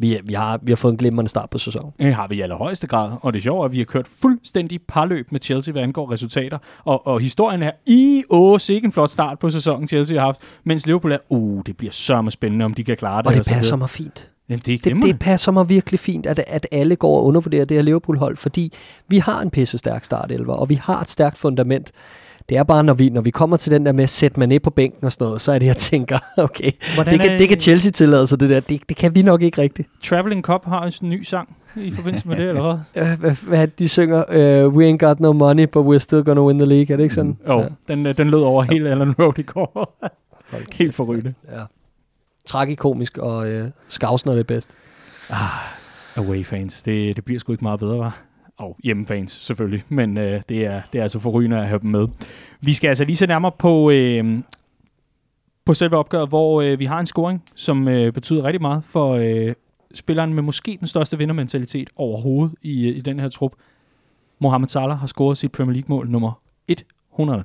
vi, vi, har, vi har fået en glimrende start på sæsonen.
Det har vi i allerhøjeste grad, og det er sjovt, at vi har kørt fuldstændig parløb med Chelsea, hvad angår resultater. Og, og historien er, i åh, sikke en flot start på sæsonen, Chelsea har haft, mens Liverpool er, uh, det bliver sørme spændende, om de kan klare det.
Og det
så videre.
passer mig fint.
Jamen, det
Det, det passer mig virkelig fint, at, at alle går og undervurderer det her Liverpool-hold, fordi vi har en pisse stærk startelver, og vi har et stærkt fundament. Det er bare, når vi, når vi kommer til den der med at sætte man ned på bænken og sådan noget, så er det, jeg tænker, okay,
Hvordan
det
er-
kan, det kan Chelsea tillade sig, det der. Det, det kan vi nok ikke rigtigt.
Traveling Cup har en ny sang i forbindelse med det, eller hvad?
Øh, hvad, hvad de synger? Uh, we ain't got no money, but we're still gonna win the league. Er det ikke sådan?
Jo, oh, den, øh, den lød over hele Allen Road i går. Helt forrygende.
Ja. Tragikomisk og øh, skavsner det bedst.
Ah, Away-fans, det, det bliver sgu ikke meget bedre, var. Og hjemmefans selvfølgelig, men øh, det, er, det er altså forrygende at have dem med. Vi skal altså lige se nærmere på, øh, på selve opgøret, hvor øh, vi har en scoring, som øh, betyder rigtig meget for øh, spilleren med måske den største vindermentalitet overhovedet i, øh, i den her trup. Mohamed Salah har scoret sit Premier League-mål nummer 100,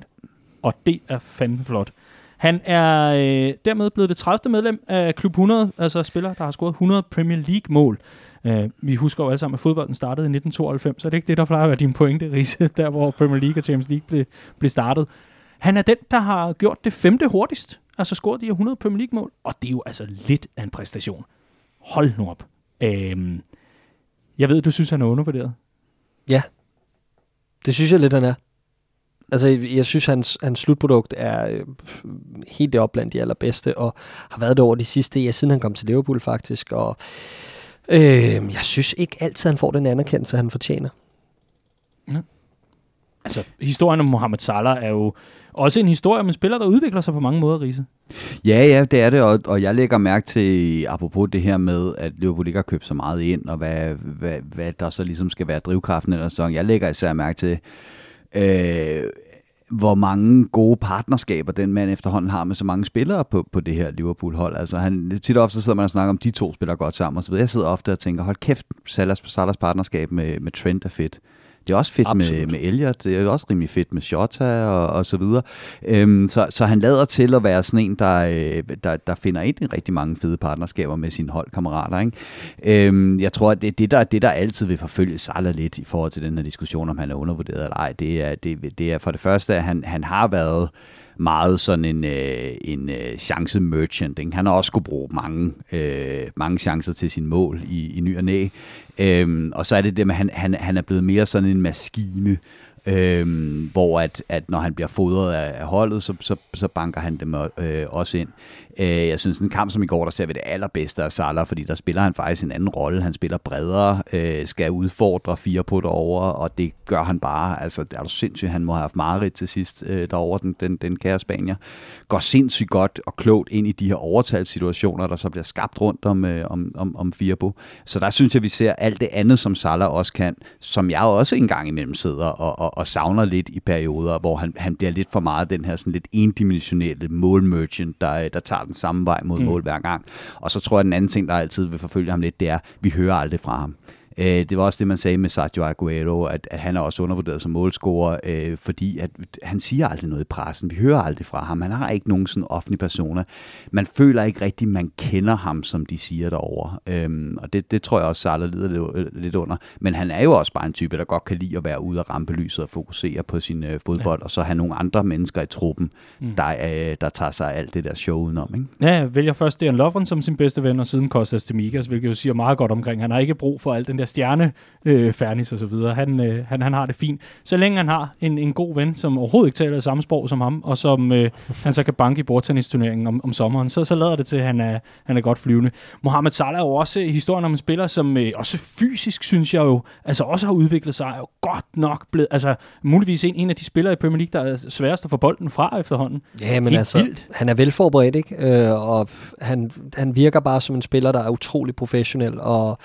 og det er fandme flot. Han er øh, dermed blevet det 30. medlem af Klub 100, altså spiller, der har scoret 100 Premier League-mål. Øh, vi husker jo alle sammen, at fodbolden startede i 1992, så det er ikke det, der plejer at være din pointe, Riese, der hvor Premier League og Champions League blev, blev startet. Han er den, der har gjort det femte hurtigst, altså scoret de her 100 Premier League-mål, og det er jo altså lidt af en præstation. Hold nu op. Uh, jeg ved, du synes, han er undervurderet.
Ja, det synes jeg lidt, han er. Altså, jeg synes, hans, hans slutprodukt er øh, helt deroppe blandt de allerbedste, og har været det over de sidste, ja, siden han kom til Liverpool faktisk, og øh, jeg synes ikke altid, han får den anerkendelse, han fortjener.
Altså, historien om Mohamed Salah er jo også en historie om en spiller, der udvikler sig på mange måder, Riese.
Ja, ja, det er det, og, og jeg lægger mærke til, apropos det her med, at Liverpool ikke har købt så meget ind, og hvad, hvad, hvad der så ligesom skal være drivkraften eller sådan. Jeg lægger især mærke til, øh, hvor mange gode partnerskaber den mand efterhånden har med så mange spillere på, på det her Liverpool-hold. Altså han, tit og ofte sidder man og snakker om, de to spiller godt sammen og så videre. Jeg sidder ofte og tænker, hold kæft, Salas, Salas partnerskab med, med Trent er fedt. Det er også fedt med,
Absolut.
med Elliot, det er også rimelig fedt med Shota og, og så videre. Øhm, så, så han lader til at være sådan en, der, øh, der, der finder ind i rigtig mange fede partnerskaber med sine holdkammerater. Ikke? Øhm, jeg tror, at det, det, der, det, der altid vil forfølge Salah lidt i forhold til den her diskussion, om han er undervurderet eller ej, det er, det, det er for det første, at han, han har været meget sådan en, øh, en øh, chance merchant. Ikke? Han har også kunne bruge mange, øh, mange chancer til sin mål i, i ny og næ. Øhm, og så er det det med, at han, han, han er blevet mere sådan en maskine, øhm, hvor at, at når han bliver fodret af, af holdet, så, så, så banker han dem øh, også ind. Øh, jeg synes, en kamp som i går, der ser vi det allerbedste af Salah, fordi der spiller han faktisk en anden rolle. Han spiller bredere, øh, skal udfordre fire på over, og det gør han bare. Altså, det er du sindssygt, han må have haft mareridt til sidst øh, derovre, den, den, den kære spanier. Går sindssygt godt og klogt ind i de her overtalssituationer, der så bliver skabt rundt om, øh, om, om, om Firbo. Så der synes jeg, vi ser alt det andet, som Salah også kan, som jeg også engang imellem sidder og, og, og savner lidt i perioder, hvor han, han bliver lidt for meget den her sådan lidt endimensionelle målmerchant, der, der tager den samme vej mod
Mm.
mål hver gang. Og så tror jeg, at den anden ting, der altid vil forfølge ham lidt, det er, vi hører aldrig fra ham. Øh, det var også det, man sagde med Sergio Aguero, at, at han er også undervurderet som målscorer, øh, fordi at han siger aldrig noget i pressen. Vi hører aldrig fra ham. Han har ikke nogen sådan offentlig persona. Man føler ikke rigtigt, man kender ham, som de siger derovre. Øhm, og det, det tror jeg også, Salah lider lidt, lidt under. Men han er jo også bare en type, der godt kan lide at være ude af rampelyset og fokusere på sin øh, fodbold, ja. og så have nogle andre mennesker i truppen, Mm. der, øh, der tager sig af alt det der show udenom. Ikke?
Ja, jeg vælger først Dejan Lovren som sin bedste ven, og siden Kostas Demigas, hvilket jo siger meget godt omkring. Han har ikke brug for alt den der stjerne, øh, fernis og så videre. Han, øh, han, han har det fint. Så længe han har en, en god ven, som overhovedet ikke taler samme sprog som ham, og som øh, han så kan banke i bordtennisturneringen om, om sommeren, så, så lader det til, at han er, han er godt flyvende. Mohamed Salah er jo også historien om en spiller, som øh, også fysisk, synes jeg jo, altså også har udviklet sig, er jo godt nok blevet, altså muligvis en, en af de spillere i Premier League, der er sværest at få bolden fra efterhånden.
Ja, men
Helt
altså,
vildt.
han er velforberedt, ikke? Øh, og han, han virker bare som en spiller, der er utrolig professionel, og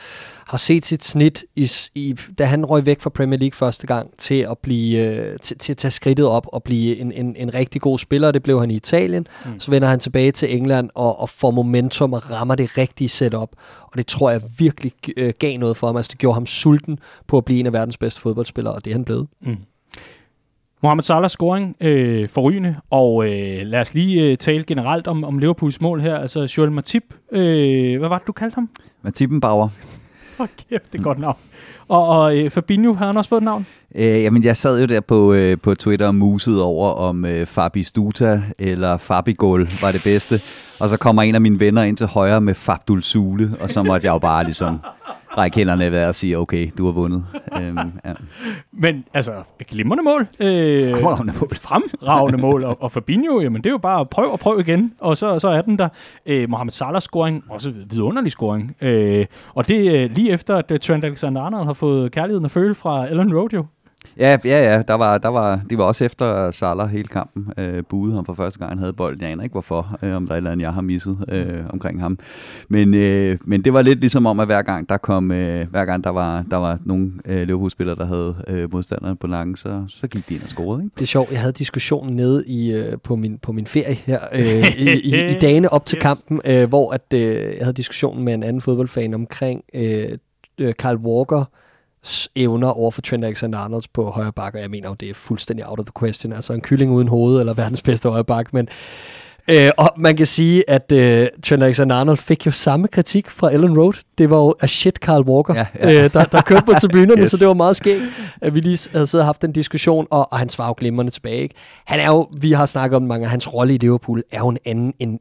har set sit snit, i, i, da han røg væk fra Premier League første gang, til at, blive, øh, til, til at tage skridtet op og blive en, en, en rigtig god spiller. Det blev han i Italien.
Mm.
Så vender han tilbage til England og, og får momentum og rammer det rigtige setup. Og det tror jeg virkelig øh, gav noget for ham. Altså, det gjorde ham sulten på at blive en af verdens bedste fodboldspillere, og det er han blevet.
Mm. Mohamed Salahs scoring øh, forrygende, og øh, lad os lige øh, tale generelt om, om Liverpools mål her. Altså, Joel Matip, øh, hvad var det, du kaldte ham?
Matippenbauer.
Åh, kæft, det er godt navn. Og, og øh, Fabinho, har han også fået et navn?
Øh, jamen, jeg sad jo der på, øh, på Twitter og musede over, om øh, Fabi Stuta eller Fabi Gol var det bedste. Og så kommer en af mine venner ind til højre med Fabdul Sule, og så måtte jeg jo bare ligesom række hænderne ved og sige, okay, du har vundet. Øhm, ja.
Men altså, glimrende mål. Øh,
Fremragende mål.
Fremragende mål. Og, og Fabinho, jamen det er jo bare prøv og prøv igen, og så, så er den der. Øh, Mohamed Salahs scoring, også vidunderlig scoring. Øh, og det er øh, lige efter, at Trent Alexander-Arnold har fået kærligheden at føle fra Ellen Road, jo.
Ja, ja, ja. Der var, der var, de var også efter Salah hele kampen. Øh, buede ham for første gang, han havde bolden. Jeg aner ikke hvorfor, øh, om der er et eller andet, jeg har misset øh, omkring ham. Men, øh, men det var lidt ligesom om, at hver gang der kom, øh, hver gang der var, der var nogle øh, Liverpool-spillere, der havde øh, modstanderne på langen, så, så gik de ind og scorede. Ikke?
Det er sjovt, jeg havde diskussionen nede i, øh, på, min, på min ferie her, øh, i, i, i dagene op til
Yes.
kampen, øh, hvor at, øh, jeg havde diskussionen med en anden fodboldfan omkring øh, øh, Kyle Walker, evner over for Trent Alexander-Arnold på højre bakke, og jeg mener jo, det er fuldstændig out of the question. Altså en kylling uden hoved, eller verdens bedste højre bakke, men Øh, og man kan sige, at øh, Trent Alexander-Arnold fik jo samme kritik fra Ellen Road. Det var jo a shit Carl Walker,
Ja,
ja. Øh, der, der kørte på tribunerne. Yes. så det var meget skægt, at vi lige havde siddet og haft den diskussion, og, og han svarer jo glimrende tilbage. Ikke? Han er jo, vi har snakket om mange, hans rolle i Liverpool er jo en anden end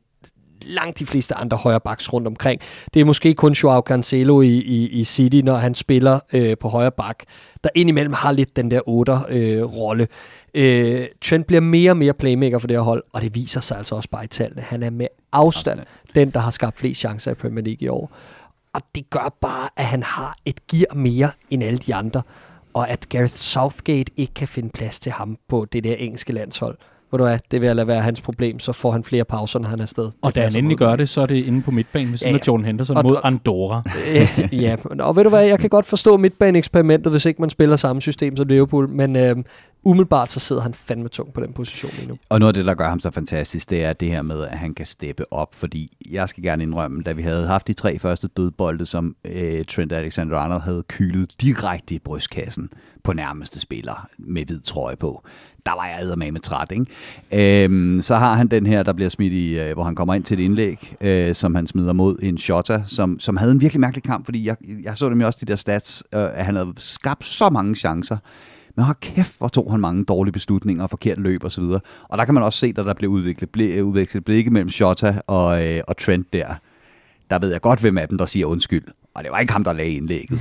langt de fleste andre højre backs rundt omkring. Det er måske kun Joao Cancelo i, i, i City, når han spiller øh, på højre bak, der indimellem har lidt den der 8-rolle. Øh, rolle. øh, Trent bliver mere og mere playmaker for det her hold, og det viser sig altså også bare i tallene. Han er med afstand den, der har skabt flest chancer i Premier League i år. Og det gør bare, at han har et gear mere end alle de andre, og at Gareth Southgate ikke kan finde plads til ham på det der engelske landshold. Ved du hvad, det vil jeg lade være hans problem, så får han flere pauser, når han er afsted.
Og da han endelig gør det, så er det inde på midtbanen ved siden
Ja,
af Jordan Henderson
og-
mod Andorra.
Ja, og ved du hvad, jeg kan godt forstå midtbaneeksperimentet, hvis ikke man spiller samme system som Liverpool, men øh, umiddelbart så sidder han fandme tung på den position lige nu.
Og noget af det, der gør ham så fantastisk, det er det her med, at han kan steppe op, fordi jeg skal gerne indrømme, da vi havde haft de tre første dødbolde, som øh, Trent Alexander-Arnold havde kylet direkte i brystkassen på nærmeste spiller med hvid trøje på. Der var jeg med med træt, ikke? Øhm, så har han den her, der bliver smidt i, øh, hvor han kommer ind til et indlæg, øh, som han smider mod en Shota, som, som havde en virkelig mærkelig kamp, fordi jeg, jeg så dem jo også de der stats, øh, at han havde skabt så mange chancer, men har kæft, hvor tog han mange dårlige beslutninger og forkert løb osv. Og, og der kan man også se, at der blev udviklet, ble, øh, udviklet blikke mellem Shota og, øh, og Trent der. Der ved jeg godt, hvem af dem, der siger undskyld. Og det var ikke ham, der lagde indlægget.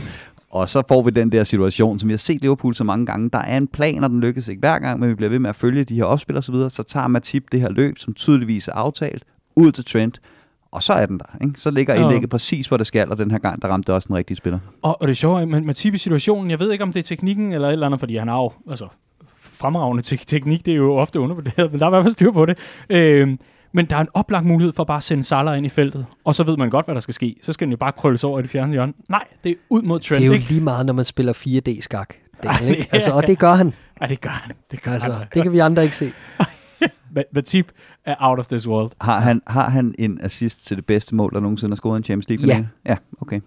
Og så får vi den der situation, som vi har set Liverpool så mange gange. Der er en plan, og den lykkes ikke hver gang, men vi bliver ved med at følge de her opspil og så videre. Så tager Matip det her løb, som tydeligvis er aftalt, ud til Trent. Og så er den der. Ikke? Så ligger
Ja.
indlægget præcis, hvor det skal, og den her gang, der ramte også den rigtige spiller.
Og, og det er sjovt, men Matip i situationen, jeg ved ikke, om det er teknikken eller et eller andet, fordi han har jo, altså, fremragende te- teknik, det er jo ofte undervurderet, men der er i hvert fald styr på det. Øh, men der er en oplagt mulighed for bare at sende Salah ind i feltet, og så ved man godt, hvad der skal ske. Så skal den jo bare krølles over i det fjerne hjørne. Nej, det er ud mod Trent,
Det er jo
ikke?
lige meget, når man spiller 4D-skak. Daniel, ikke? Altså, og det gør han.
Ja, det gør han. Det gør
Altså,
han.
det kan vi andre ikke se.
Ma- Matip er out of this world.
Har han, har han en assist til det bedste mål, der nogensinde har scoret i en Champions League?
Ja.
Ja, okay.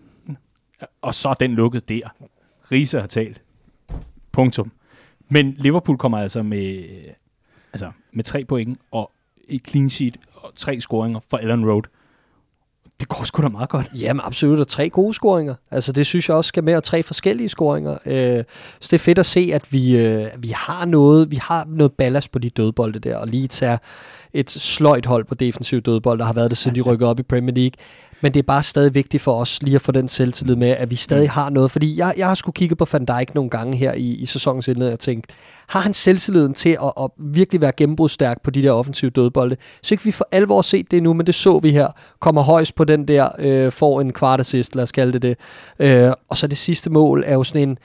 Og så er den lukket der. Riese har talt. Punktum. Men Liverpool kommer altså med, altså med tre point og et clean sheet og tre scoringer for Ellen Road. Det går sgu da meget godt.
Jamen absolut, og tre gode scoringer. Altså det synes jeg også skal med, og tre forskellige scoringer. Øh, så det er fedt at se, at vi, øh, vi har noget, vi har noget ballast på de dødbolde der, og lige tage et sløjt hold på defensiv dødbold, der har været det, siden de rykkede op i Premier League. Men det er bare stadig vigtigt for os lige at få den selvtillid med, at vi stadig har noget. Fordi jeg, jeg har skulle kigge på Van Dijk nogle gange her i, i sæsonens indledning og tænkt, har han selvtilliden til at, at virkelig være gennembrudsstærk på de der offensive dødbolde? Så ikke vi for alvor set det nu, men det så vi her. Kommer højst på den der, øh, får en kvart assist, lad os kalde det det. Øh, og så det sidste mål er jo sådan en,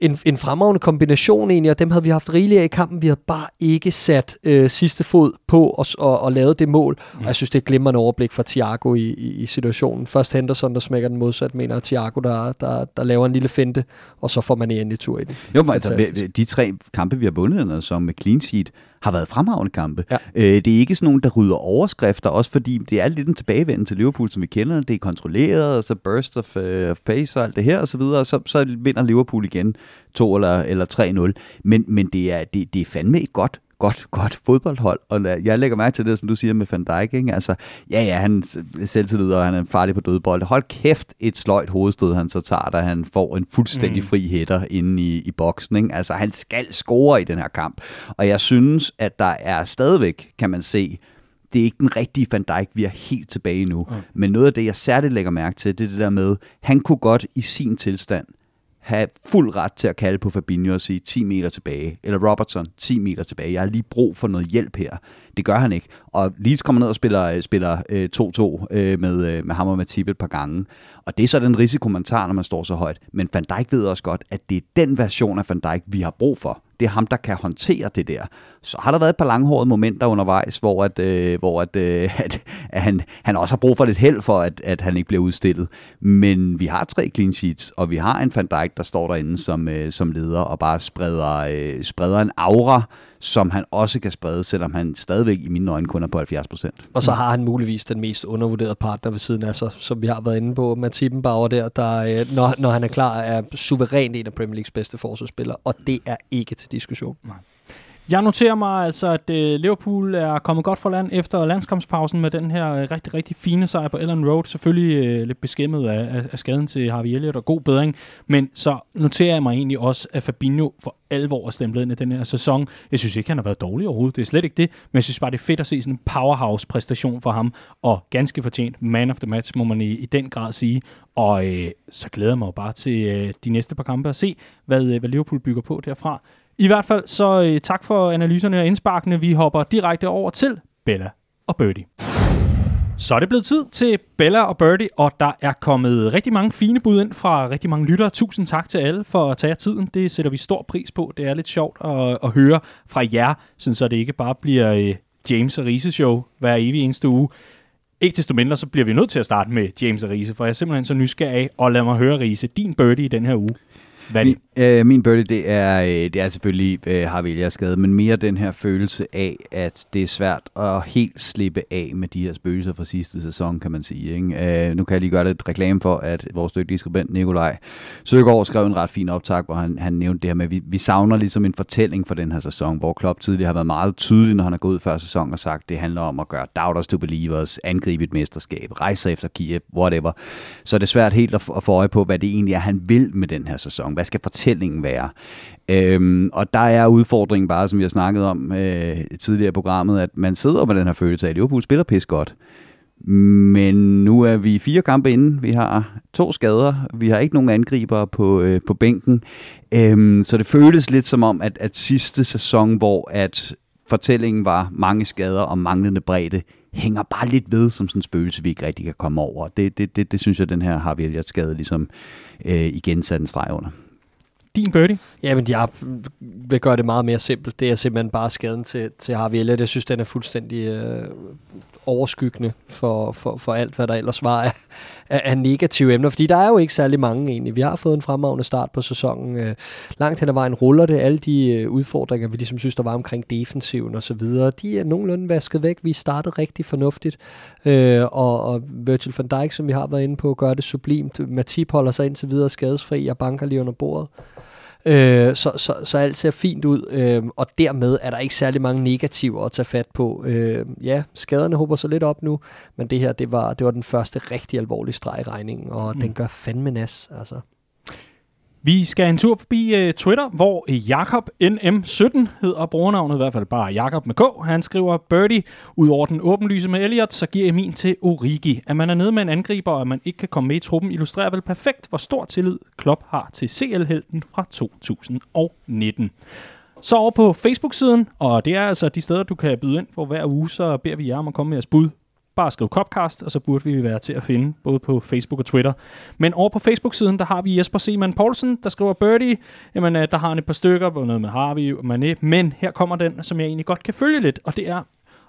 en, en fremragende kombination egentlig, og dem havde vi haft rigeligt af i kampen. Vi havde bare ikke sat øh, sidste fod på og, og, og lavet det mål. Mm. Og jeg synes, det er et glimrende overblik fra Thiago i, i, i situationen. Først Henderson, der smækker den modsat, mener Thiago, der, der, der laver en lille finte, og så får man endelig tur i den.
Jo, men altså, de tre kampe, vi har vundet, som med clean sheet, har været fremragende kampe.
Ja.
Øh, det er ikke sådan nogen, der rydder overskrifter, også fordi det er lidt en tilbagevenden til Liverpool, som vi kender. Det er kontrolleret, og så burst of, uh, of pace og alt det her, og så videre, og så, så vinder Liverpool igen 2 eller, eller 3-0. Men, men det, er, det, det er fandme et godt godt, godt fodboldhold, og jeg lægger mærke til det, som du siger med Van Dijk, ikke? Altså, ja, ja, han er selvtillid, og han er farlig på dødbold. Hold kæft, et sløjt hovedstød, han så tager, da han får en fuldstændig mm. fri hætter inde i, i boksen, ikke? Altså, han skal score i den her kamp, og jeg synes, at der er stadigvæk, kan man se, det er ikke den rigtige Van Dijk, vi er helt tilbage nu. Mm. Men noget af det, jeg særligt lægger mærke til, det er det der med, han kunne godt i sin tilstand have fuld ret til at kalde på Fabinho og sige 10 meter tilbage, eller Robertson 10 meter tilbage. Jeg har lige brug for noget hjælp her. Det gør han ikke. Og Leeds kommer ned og spiller, øh, spiller øh, 2-2 øh, med, øh, med ham og Matip et par gange. Og det er så den risiko, man tager, når man står så højt. Men Van Dijk ved også godt, at det er den version af Van Dijk, vi har brug for. Det er ham, der kan håndtere det der. Så har der været et par langhårede momenter undervejs, hvor, at, øh, hvor at, øh, at, at han, han også har brug for lidt held for, at, at han ikke bliver udstillet. Men vi har tre clean sheets, og vi har en Van Dijk, der står derinde som, øh, som leder og bare spreder, øh, spreder en aura, som han også kan sprede, selvom han stadigvæk i mine øjne kun er på 70 procent.
Og så har han muligvis den mest undervurderede partner ved siden af sig, som vi har været inde på, Matt Tippenbauer der, der øh, når, når han er klar, er suverænt en af Premier Leagues bedste forsvarsspillere, og det er ikke til diskussion. Nej.
Jeg noterer mig altså, at øh, Liverpool er kommet godt for land efter landskampspausen med den her øh, rigtig, rigtig fine sejr på Ellen Road. Selvfølgelig øh, lidt beskæmmet af, af, af skaden til Harvey Elliott og god bedring. Men så noterer jeg mig egentlig også, at Fabinho for alvor er stemplet ind i den her sæson. Jeg synes ikke, han har været dårlig overhovedet. Det er slet ikke det. Men jeg synes bare, det er fedt at se sådan en powerhouse-præstation for ham. Og ganske fortjent man of the match, må man i, i den grad sige. Og øh, så glæder jeg mig jo bare til øh, de næste par kampe og se, hvad, øh, hvad Liverpool bygger på derfra. I hvert fald så øh, tak for analyserne og indsparkene. Vi hopper direkte over til Bella og Birdie. Så er det blevet tid til Bella og Birdie, og der er kommet rigtig mange fine bud ind fra rigtig mange lyttere. Tusind tak til alle for at tage tiden. Det sætter vi stor pris på. Det er lidt sjovt at, at høre fra jer, så det ikke bare bliver øh, James og Rises show hver evig eneste uge. Ikke desto mindre, så bliver vi nødt til at starte med James og Riese, for jeg er simpelthen så nysgerrig, og lad mig høre, Riese, din birdie i den her uge. Hvad er det?
Min, øh, min birdie, det er, øh, det er selvfølgelig øh, har vi skade, men mere den her følelse af, at det er svært at helt slippe af med de her spøgelser fra sidste sæson, kan man sige. Ikke? Øh, nu kan jeg lige gøre lidt reklame for, at vores dygtige skribent Nikolaj Søgaard skrev en ret fin optag, hvor han, han nævnte det her med, at vi, vi savner ligesom en fortælling for den her sæson, hvor Klopp tidligere har været meget tydelig, når han har gået ud før sæson og sagt, det handler om at gøre doubters to believers, angribe et mesterskab, rejse efter Kiev, whatever. Så er det svært helt at, at få øje på, hvad det egentlig er, han vil med den her sæson. Hvad skal fortællingen være? Øhm, og der er udfordringen bare, som vi har snakket om øh, tidligere i programmet, at man sidder med den her følelse af, at Liverpool spiller pis godt. Men nu er vi fire kampe inde. Vi har to skader. Vi har ikke nogen angriber på, øh, på bænken. Øhm, så det føles lidt som om, at, at sidste sæson, hvor at fortællingen var mange skader og manglende bredde, hænger bare lidt ved som sådan en spøgelse, vi ikke rigtig kan komme over. Det, det, det, det synes jeg, den her har vi skade ligesom øh, igen sat en streg under.
Din birdie?
Jamen, jeg vil gøre det meget mere simpelt. Det er simpelthen bare skaden til, til Harvey Elliott. Jeg synes, den er fuldstændig øh, overskyggende for, for, for alt, hvad der ellers var af, af, af negative emner. Fordi der er jo ikke særlig mange egentlig. Vi har fået en fremragende start på sæsonen. Øh, langt hen ad vejen ruller det. Alle de øh, udfordringer, vi ligesom synes, der var omkring defensiven og så videre, de er nogenlunde vasket væk. Vi startede rigtig fornuftigt. Øh, og, og Virgil van Dijk, som vi har været inde på, gør det sublimt. Matip holder sig indtil videre skadesfri og banker lige under bordet. Øh, så, så, så alt ser fint ud, øh, og dermed er der ikke særlig mange negativer at tage fat på. Øh, ja, skaderne håber så lidt op nu, men det her, det var, det var den første rigtig alvorlige streg i regningen, og mm. den gør fandme nas, altså.
Vi skal en tur forbi uh, Twitter, hvor Jakob NM17 hedder brugernavnet, i hvert fald bare Jakob med K. Han skriver, Birdie, ud over den åbenlyse med Elliot, så giver jeg min til Origi. At man er nede med en angriber, og at man ikke kan komme med i truppen, illustrerer vel perfekt, hvor stor tillid Klopp har til CL-helten fra 2019. Så over på Facebook-siden, og det er altså de steder, du kan byde ind for hver uge, så beder vi jer om at komme med jeres bud bare skriv Copcast, og så burde vi være til at finde, både på Facebook og Twitter. Men over på Facebook-siden, der har vi Jesper Seman Poulsen, der skriver Birdie. Jamen, øh, der har han et par stykker, både noget med Harvey og Mané, men her kommer den, som jeg egentlig godt kan følge lidt, og det er,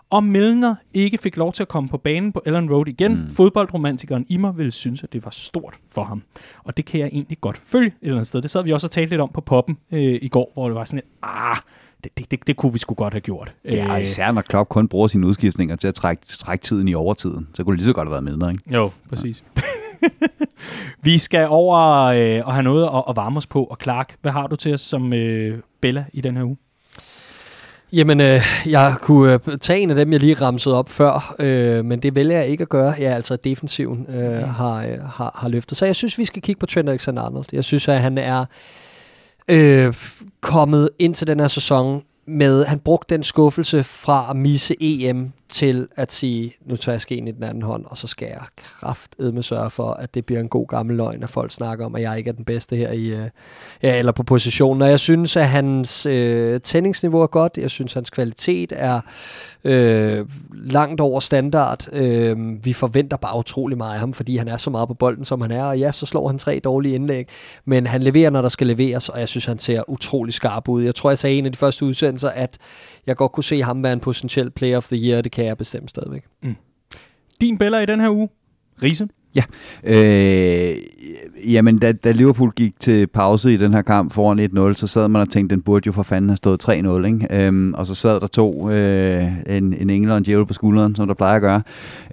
om Milner ikke fik lov til at komme på banen på Ellen Road igen, mm. fodboldromantikeren i mig ville synes, at det var stort for ham. Og det kan jeg egentlig godt følge et eller andet sted. Det sad vi også og talte lidt om på poppen øh, i går, hvor det var sådan et, ah, det, det, det, det kunne vi sgu godt have gjort.
Ja, og
Øh,
især når Klopp kun bruger sine udskiftninger til at trække, trække tiden i overtiden, så kunne det lige så godt have været med, ikke?
Jo, præcis. vi skal over øh, og have noget at, at varme os på. Og Clark, hvad har du til os som øh, Bella i den her uge?
Jamen, øh, jeg kunne øh, tage en af dem, jeg lige ramsede op før, øh, men det vælger jeg ikke at gøre. Ja, altså defensiven øh, har, øh, har, har løftet. Så jeg synes, vi skal kigge på Trent Alexander-Arnold. Jeg synes, at han er øh, Øh, kommet ind til den her sæson med, han brugte den skuffelse fra at misse EM til at sige, nu tager jeg skeen i den anden hånd, og så skal jeg kraftedme sørge for, at det bliver en god gammel løgn, at folk snakker om, at jeg ikke er den bedste her i, øh, ja, eller på positionen. Og jeg synes, at hans øh, tændingsniveau er godt. Jeg synes, at hans kvalitet er øh, langt over standard. Øh, vi forventer bare utrolig meget af ham, fordi han er så meget på bolden, som han er. Og ja, så slår han tre dårlige indlæg, men han leverer, når der skal leveres, og jeg synes, han ser utrolig skarp ud. Jeg tror, jeg sagde i en af de første udsendelser, at jeg godt kunne se ham være en potentiel player of the year, det kan jeg bestemt stadigvæk.
Din Bella i den her uge? Riese?
Øh, jamen, da, da Liverpool gik til pause i den her kamp foran 1-0, så sad man og tænkte, den burde jo for fanden have stået 3-0, ikke? Øhm, og så sad der to, øh, en, en engel og en djævel på skulderen, som der plejer at gøre,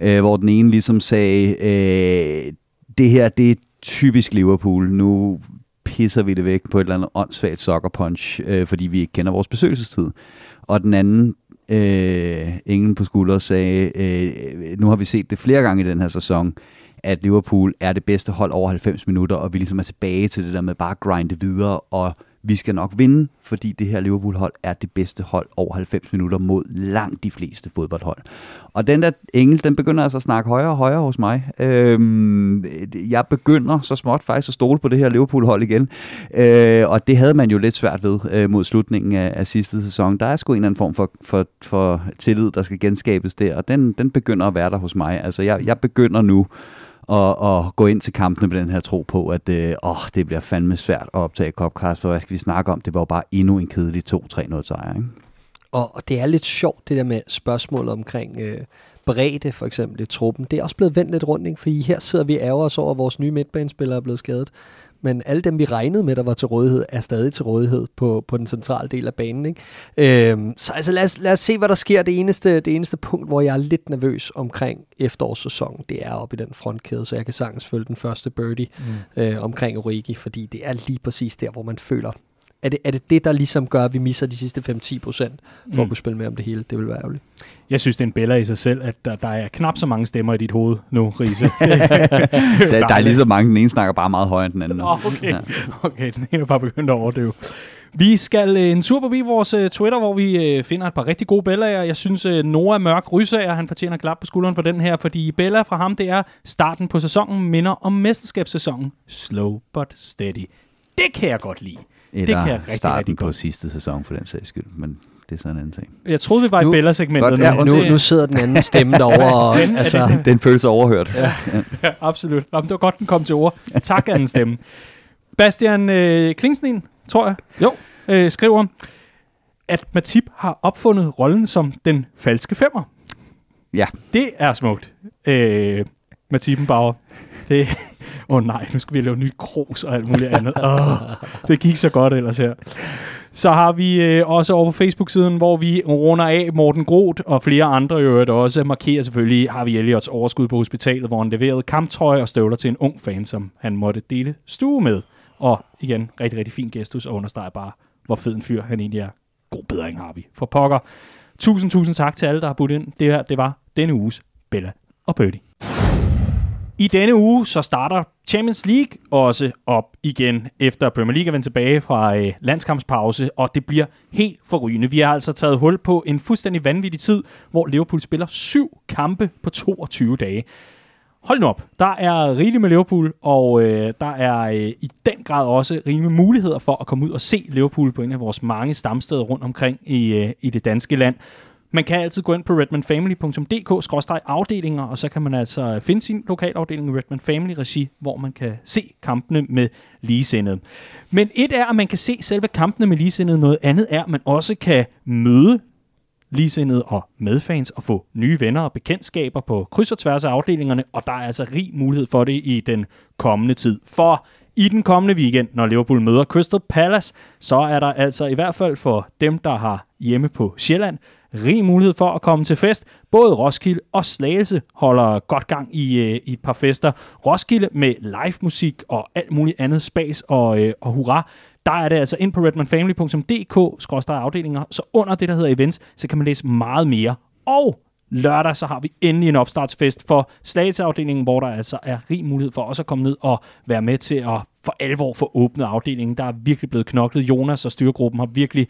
øh, hvor den ene ligesom sagde, øh, det her, det er typisk Liverpool, nu pisser vi det væk på et eller andet åndssvagt soccer punch, øh, fordi vi ikke kender vores besøgelsestid. Og den anden øh, Ingen på skulder, sagde, øh, nu har vi set det flere gange i den her sæson, at Liverpool er det bedste hold over 90 minutter, og vi ligesom er tilbage til det der med bare at grinde videre, og vi skal nok vinde, fordi det her Liverpool-hold er det bedste hold over 90 minutter mod langt de fleste fodboldhold. Og den der engel, den begynder altså at snakke højere og højere hos mig. Øhm, jeg begynder så småt faktisk at stole på det her Liverpool-hold igen, øh, og det havde man jo lidt svært ved øh, mod slutningen af, af sidste sæson. Der er sgu en eller anden form for, for, for tillid, der skal genskabes der, og den, den begynder at være der hos mig. Altså jeg, jeg begynder nu og, og gå ind til kampene med den her tro på, at øh, åh, det bliver fandme svært at optage Copcast, for hvad skal vi snakke om? Det var jo bare endnu en kedelig 2-3-0 sejr, ikke?
Og, og det er lidt sjovt, det der med spørgsmålet omkring øh, bredde, for eksempel i truppen. Det er også blevet vendt lidt rundt, ikke? fordi her sidder vi ærger os over, at vores nye midtbanespillere er blevet skadet. Men alle dem, vi regnede med, der var til rådighed, er stadig til rådighed på, på den centrale del af banen. Ikke? Øhm, så altså, lad, os, lad os se, hvad der sker. Det eneste, det eneste punkt, hvor jeg er lidt nervøs omkring efterårssæsonen, det er oppe i den frontkæde, så jeg kan sagtens følge den første birdie mm. øh, omkring Origi, fordi det er lige præcis der, hvor man føler, er det, er det det, der ligesom gør, at vi misser de sidste 5-10 procent for mm. at kunne spille med om det hele? Det vil være ærgerligt.
Jeg synes, det er en Bella i sig selv, at der, der er knap så mange stemmer i dit hoved nu, Riese.
der, der er lige så mange, den ene snakker bare meget højere end den anden.
Nå, okay. okay, den ene er bare begyndt at overdøve. Vi skal øh, en tur forbi vores øh, Twitter, hvor vi øh, finder et par rigtig gode Bellaer. Jeg synes, øh, Noah Mørk Rysager, han fortjener klap på skulderen for den her, fordi Bella fra ham, det er starten på sæsonen, minder om mesterskabssæsonen. Slow but steady. Det kan jeg godt lide.
Eller
det kan jeg rigtig,
starten
rigtig
på
godt.
sidste sæson, for den sags skyld. Men det er sådan en anden ting.
Jeg troede, vi var i
Nu-
Bella-segmentet
Godt,
nu.
ja,
Nu, nu sidder den anden stemme derovre, og,
Den
altså,
det-
Den føles overhørt. Ja.
Ja, absolut. Jamen, det var godt, den kom til ord. Tak, anden stemme. Bastian øh, Klingsten, tror jeg, jo, øh, skriver, at Matip har opfundet rollen som den falske femmer.
ja.
Det er smukt. Øh, Matipenbauer. Det, åh oh nej, nu skal vi lave ny krus og alt muligt andet. Oh, det gik så godt ellers her. Så har vi øh, også over på Facebook-siden, hvor vi runder af Morten Groth og flere andre i øvrigt også markerer selvfølgelig Harvey Elliots overskud på hospitalet, hvor han leverede kamptrøje og støvler til en ung fan, som han måtte dele stue med. Og igen, rigtig, rigtig fin gestus og understreger bare, hvor fed en fyr han egentlig er. God bedring har vi. For pokker. Tusind, tusind tak til alle, der har budt ind. Det her, det var denne uges Bella og Birdie. I denne uge så starter Champions League også op igen, efter Premier League er vendt tilbage fra øh, landskampspause, og det bliver helt forrygende. Vi har altså taget hul på en fuldstændig vanvittig tid, hvor Liverpool spiller syv kampe på 22 dage. Hold nu op, der er rigeligt med Liverpool, og øh, der er øh, i den grad også rigeligt med muligheder for at komme ud og se Liverpool på en af vores mange stamsteder rundt omkring i, øh, i det danske land. Man kan altid gå ind på redmanfamily.dk-afdelinger, og så kan man altså finde sin lokalafdeling i Redman Family Regi, hvor man kan se kampene med ligesindede. Men et er, at man kan se selve kampene med ligesindede. Noget andet er, at man også kan møde ligesindede og medfans og få nye venner og bekendtskaber på kryds og tværs af afdelingerne, og der er altså rig mulighed for det i den kommende tid. For I den kommende weekend, når Liverpool møder Crystal Palace, så er der altså i hvert fald for dem, der har hjemme på Sjælland, rig mulighed for at komme til fest. Både Roskilde og Slagelse holder godt gang i, øh, i et par fester. Roskilde med live musik og alt muligt andet spas og, øh, og hurra. Der er det altså ind på redmanfamily.dk-afdelinger, så under det, der hedder events, så kan man læse meget mere. Og lørdag, så har vi endelig en opstartsfest for Slagelseafdelingen, hvor der altså er rig mulighed for også at komme ned og være med til at for alvor få åbnet afdelingen. Der er virkelig blevet knoklet. Jonas og styregruppen har virkelig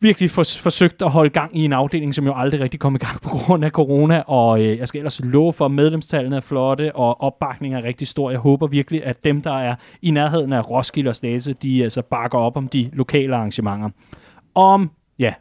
virkelig for, forsøgt at holde gang i en afdeling, som jo aldrig rigtig kom i gang på grund af corona, og øh, jeg skal ellers love for, at medlemstallene er flotte, og opbakningen er rigtig stor. Jeg håber virkelig, at dem, der er i nærheden af Roskilde og Stase, de altså bakker op om de lokale arrangementer. Om, ja,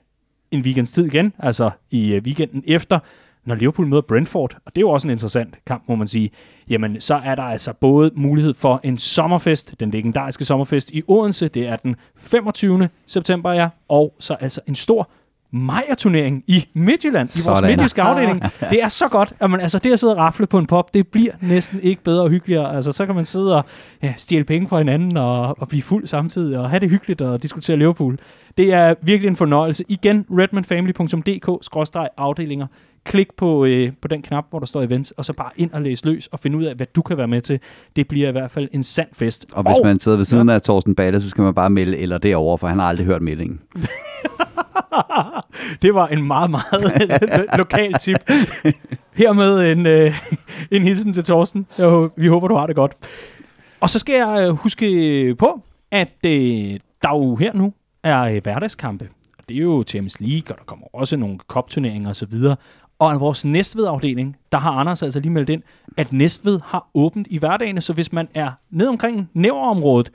en weekends tid igen, altså i øh, weekenden efter, når Liverpool møder Brentford, og det er jo også en interessant kamp, må man sige, jamen så er der altså både mulighed for en sommerfest, den legendariske sommerfest i Odense, det er den 25. september, ja, og så altså en stor Majer-turnering i Midtjylland, i vores midtjyske afdeling. Det er så godt, at man, altså det at sidde og rafle på en pop, det bliver næsten ikke bedre og hyggeligere. Altså så kan man sidde og ja, stjæle penge fra hinanden og, og blive fuld samtidig og have det hyggeligt og diskutere Liverpool. Det er virkelig en fornøjelse. Igen, redmanfamily.dk-afdelinger. Klik på, øh, på den knap, hvor der står events, og så bare ind og læse løs og finde ud af, hvad du kan være med til. Det bliver i hvert fald en sand fest.
Og hvis man sidder ved siden af Thorsten Balle, så skal man bare melde eller derovre, for han har aldrig hørt meldingen.
det var en meget, meget lokal tip. Hermed en, øh, en hilsen til Thorsten. Jeg, vi håber, du har det godt. Og så skal jeg øh, huske på, at øh, der jo her nu er øh, hverdagskampe. Og det er jo Champions League, og der kommer også nogle kopturneringer osv. Og i vores Næstved-afdeling, der har Anders altså lige meldt ind, at Næstved har åbent i hverdagene, så hvis man er ned omkring Næverområdet,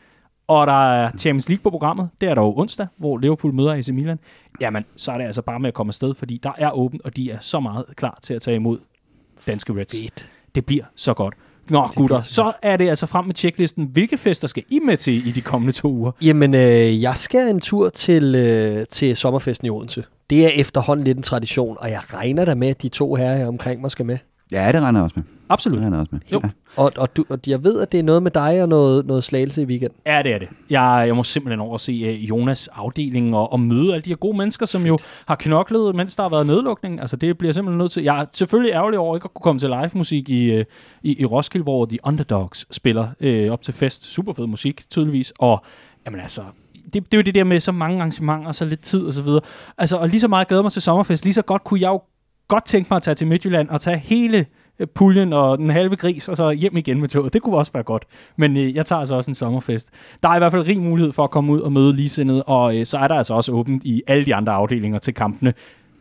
og der er Champions League på programmet, det er der jo onsdag, hvor Liverpool møder AC Milan, jamen så er det altså bare med at komme afsted, fordi der er åbent, og de er så meget klar til at tage imod danske Reds.
Fedt.
Det bliver så godt. Nå,
Det
gutter,
så
er det altså frem med checklisten. Hvilke fester skal I med til i de kommende to uger?
Jamen, øh, jeg skal en tur til, øh, til sommerfesten i Odense. Det er efterhånden lidt en tradition, og jeg regner da med, at de to herrer her omkring mig skal med.
Ja, det regner jeg også med.
Absolut.
Det regner jeg også med.
Jo.
Ja.
Og, og, du, og jeg ved, at det er noget med dig og noget, noget slagelse i weekenden.
Ja, det er det. Jeg, jeg må simpelthen over at se uh, Jonas afdeling og, og møde alle de her gode mennesker, som jo har knoklet, mens der har været nedlukning. Altså, det bliver simpelthen nødt til... Jeg er selvfølgelig ærgerlig over ikke at kunne komme til live musik i, uh, i, i Roskilde, hvor The Underdogs spiller uh, op til fest. Super fed musik, tydeligvis. Og jamen altså, det, det er jo det der med så mange arrangementer, så lidt tid og så videre. Altså, og lige så meget glæder mig til sommerfest, lige så godt kunne jeg jo godt tænke mig at tage til Midtjylland og tage hele øh, puljen og den halve gris, og så hjem igen med toget. Det kunne også være godt. Men øh, jeg tager altså også en sommerfest. Der er i hvert fald rig mulighed for at komme ud og møde ligesindede, og øh, så er der altså også åbent i alle de andre afdelinger til kampene.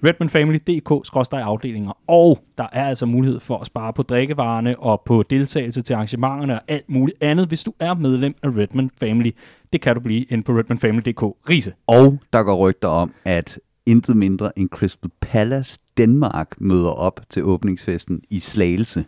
redmanfamily.dk-afdelinger. Og der er altså mulighed for at spare på drikkevarerne og på deltagelse til arrangementerne og alt muligt andet, hvis du er medlem af Redman Family. Det kan du blive inde på redmanfamily.dk. Rise.
Og der går rygter om, at intet mindre end Crystal Palace Danmark møder op til åbningsfesten i Slagelse,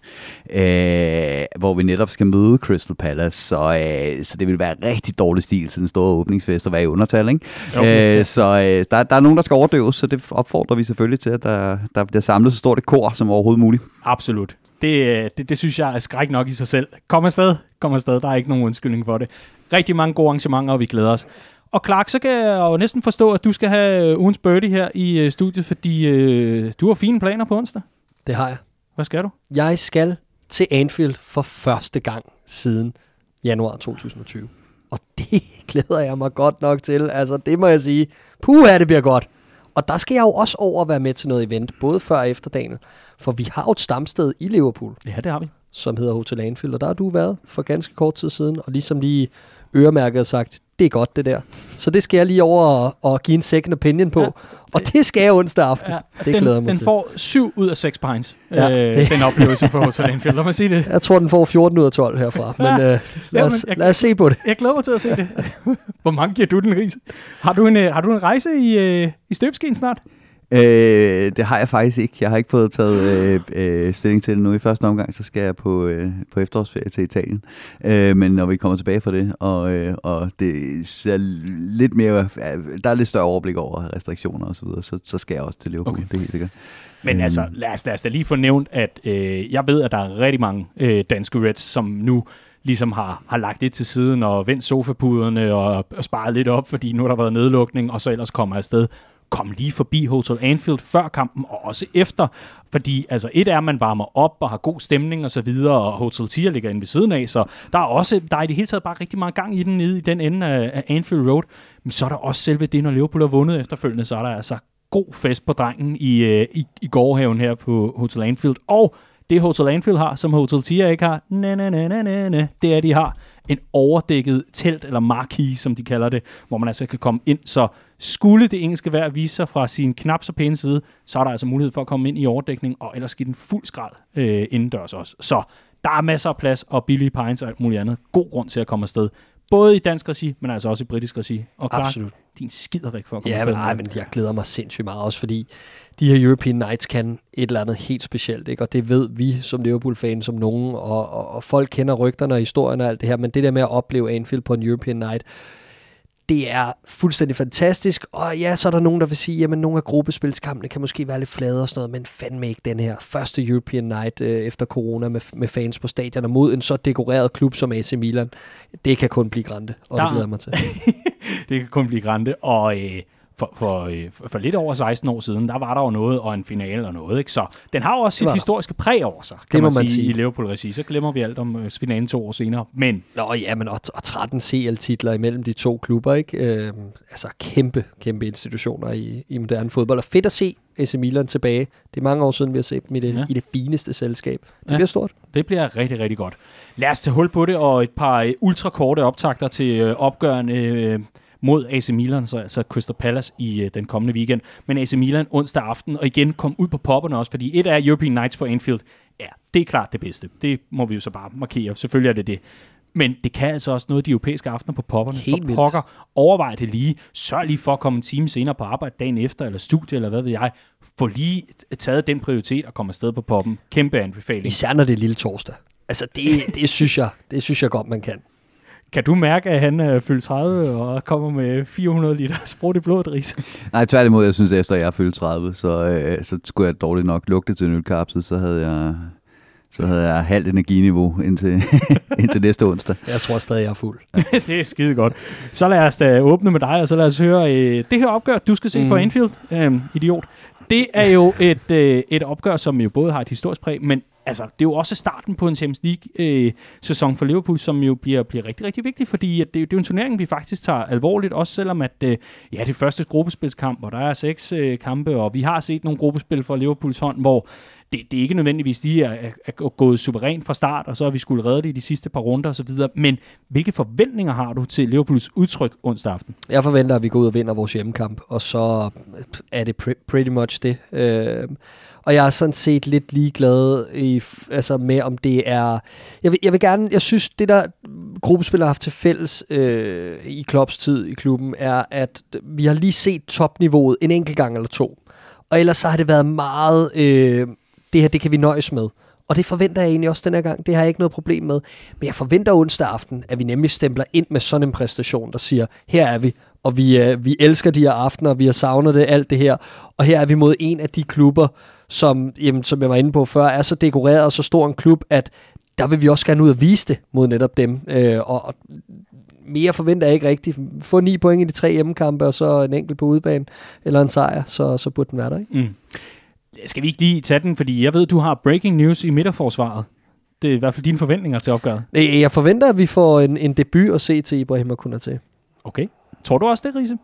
øh, hvor vi netop skal møde Crystal Palace, så, øh, så det vil være rigtig dårlig stil til den store åbningsfest at være i undertal, ikke?
Jo.
Øh, så øh, der, der er nogen, der skal overdøves, så det opfordrer vi selvfølgelig til, at der, der bliver samlet så stort et kor som overhovedet muligt.
Absolut. Det, øh, det, det synes jeg er skræk nok i sig selv. Kom afsted, kom afsted. Der er ikke nogen undskyldning for det. Rigtig mange gode arrangementer, og vi glæder os. Og Clark, så kan jeg jo næsten forstå, at du skal have ugens birdie her i øh, studiet, fordi øh, du har fine planer på onsdag.
Det har jeg.
Hvad skal du?
Jeg skal til Anfield for første gang siden januar 2020. Og det glæder jeg mig godt nok til. Altså, det må jeg sige. Puha, det bliver godt. Og der skal jeg jo også over være med til noget event, både før og efter dagen. For vi har jo et stamsted i Liverpool,
Ja, det har vi.
som hedder Hotel Anfield, og der har du været for ganske kort tid siden, og ligesom lige øremærket og sagt, det er godt det der. Så det skal jeg lige over og, og give en second opinion på.
Ja,
Ja, og det skal jeg onsdag aften.
Ja,
det
den,
glæder jeg mig
den
til.
får 7 ud af 6 pints,
Ja,
ja, øh,
det-
den oplevelse på Hotel Anfield. Lad mig sige det.
Jeg tror, den får 14 ud af 12 herfra, men øh, lad, os,
jeg-
lad os se på det.
Jeg glæder mig til at se det. Hvor mange giver du den, Ris? Har du en, øh, har du en rejse i, øh, i støbeskeen snart?
Øh, det har jeg faktisk ikke. Jeg har ikke fået taget øh, øh, stilling til det nu. I første omgang, så skal jeg på, øh, på efterårsferie til Italien. Øh, men når vi kommer tilbage fra det, og, øh, og det ser lidt mere, der er lidt større overblik over restriktioner og så videre, så, så skal jeg også til Liverpool.
Okay.
Det er helt sikkert.
Men
Øhm.
altså, lad os, lad os da lige få nævnt, at øh, jeg ved, at der er rigtig mange øh, danske Reds, som nu ligesom har, har lagt det til siden og vendt sofapuderne og, og sparet lidt op, fordi nu har der været nedlukning, og så ellers kommer afsted kom lige forbi Hotel Anfield før kampen og også efter. Fordi altså et er, at man varmer op og har god stemning og så videre, og Hotel Tier ligger inde ved siden af, så der er også, der er i det hele taget bare rigtig meget gang i den nede i den ende af, af Anfield Road. Men så er der også selve det, når Liverpool har vundet efterfølgende, så er der altså god fest på drengen i, øh, i, i gårdhaven her på Hotel Anfield. Og det Hotel Anfield har, som Hotel Tier ikke har, næ, næ, næ, næ, næ, næ, det er, de har en overdækket telt, eller marquee, som de kalder det, hvor man altså kan komme ind. Så skulle det engelske vejr vise sig fra sin knap så pæne side, så er der altså mulighed for at komme ind i overdækning, og ellers give den fuld skrald øh, indendørs også. Så der er masser af plads, og billige pines og alt muligt andet. God grund til at komme afsted. Både i dansk regi, men altså også i britisk regi. Og klar,
Absolut.
din skider væk for at komme
Ja, men, ej, men jeg glæder mig sindssygt meget også, fordi de her European Nights kan et eller andet helt specielt, ikke? og det ved vi som Liverpool-fans som nogen, og, og, og folk kender rygterne og historien og alt det her, men det der med at opleve Anfield på en European Night, det er fuldstændig fantastisk, og ja, så er der nogen, der vil sige, jamen nogle af gruppespilskampene kan måske være lidt flade og sådan noget, men fandme ikke den her første European Night øh, efter corona med, med fans på stadion og mod en så dekoreret klub som AC Milan. Det kan kun blive grænte, og
Der-
det glæder mig til.
det kan kun blive grænte. Og øh, for, for, øh, for, for lidt over 16 år siden, der var der jo noget, og en finale og noget. Ikke? Så den har jo også sit
der.
historiske præg over sig, kan
Det
man,
man
sige,
sige.
i Liverpool-regi. Så glemmer vi alt om øh, finalen to år senere. Men
Nå ja, men og, og 13 CL-titler imellem de to klubber, ikke? Øh, altså kæmpe, kæmpe institutioner i, i moderne fodbold. Og fedt at se AC Milan tilbage. Det er mange år siden, vi har set dem i det,
Ja.
ja. i det fineste selskab. Det
Ja.
ja. bliver stort.
det bliver rigtig, rigtig godt. Lad os tage hul på det, og et par øh, ultrakorte optagter til øh, opgørende øh, mod AC Milan, så altså Crystal Palace i øh, den kommende weekend. Men AC Milan onsdag aften, og igen kom ud på popperne også, fordi et er European Nights på Anfield. Ja, det er klart det bedste. Det må vi jo så bare markere. Selvfølgelig er det det. Men det kan altså også noget af de europæiske aftener på popperne.
Helt
For pokker, overvej det lige. Sørg lige for at komme en time senere på arbejde dagen efter, eller studie, eller hvad ved jeg. Få lige taget den prioritet og komme afsted på poppen. Kæmpe anbefaling.
Især når det er lille torsdag. Altså det, det, synes jeg, det synes jeg godt, man kan.
Kan du mærke, at han er fyldt 30 og kommer med 400 liter sprut i blodet, Ries?
Nej, tværtimod, jeg synes, efter jeg er fyldt 30, så, øh, så skulle jeg dårligt nok lugte til en ølkapsel, så havde jeg, så havde jeg halvt energiniveau indtil, indtil næste onsdag.
Jeg tror stadig, jeg er fuld.
det er skide godt. Så lad os da åbne med dig, og så lad os høre øh, det her opgør, du skal se. Mm. på Anfield, øh, idiot. Det er jo et, øh, et opgør, som jo både har et historisk præg, men altså, det er jo også starten på en Champions League-sæson øh, for Liverpool, som jo bliver, bliver rigtig, rigtig vigtig, fordi at det, det er jo en turnering, vi faktisk tager alvorligt, også selvom at øh, ja, det er første gruppespilskamp, og der er seks øh, kampe, og vi har set nogle gruppespil fra Liverpools hånd, hvor det, det er ikke nødvendigvis, de er, er, er gået suverænt fra start, og så har vi skulle redde det i de sidste par runder osv., men hvilke forventninger har du til Liverpools udtryk onsdag aften?
Jeg forventer, at vi går ud og vinder vores hjemmekamp, og så er det pre- pretty much det. Øh, og jeg er sådan set lidt ligeglad i, altså med, om det er... Jeg vil, jeg vil gerne... Jeg synes, det der gruppespillere har haft til fælles øh, i Klopps tid i klubben, er, at vi har lige set topniveauet en enkelt gang eller to. Og ellers så har det været meget... Øh, det her, det kan vi nøjes med. Og det forventer jeg egentlig også den her gang. Det har jeg ikke noget problem med. Men jeg forventer onsdag aften, at vi nemlig stempler ind med sådan en præstation, der siger, her er vi, og vi, øh, vi elsker de her aftener, vi har savnet det, alt det her. Og her er vi mod en af de klubber, som, jamen, som jeg var inde på før, er så dekoreret og så stor en klub, at der vil vi også gerne ud og vise det mod netop dem. Øh, og, og mere forventer jeg ikke rigtigt. Få ni point i de tre hjemmekampe, og så en enkelt på udebane, eller en sejr, så, så burde den være der, ikke?
Mm. Skal vi ikke lige tage den, fordi jeg ved, du har breaking news i midterforsvaret. Det er i hvert fald dine forventninger til opgøret.
Øh, Jeg forventer, at vi får en, en debut at se til Ibrahim Konate.
Okay. Tror du også det, Riese?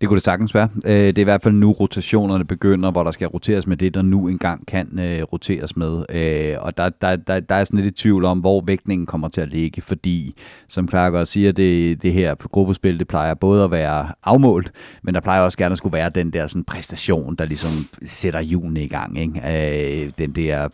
Det kunne det sagtens være. Øh, det er i hvert fald nu rotationerne begynder, hvor der skal roteres med det, der nu engang kan øh, roteres med. Øh, og der, der, der, der er sådan lidt i tvivl om, hvor vægtningen kommer til at ligge, fordi, som Clark også siger, det, det her gruppespil, det plejer både at være afmålt, men der plejer også gerne at skulle være den der sådan, præstation, der ligesom sætter julen i gang. Ikke? Den der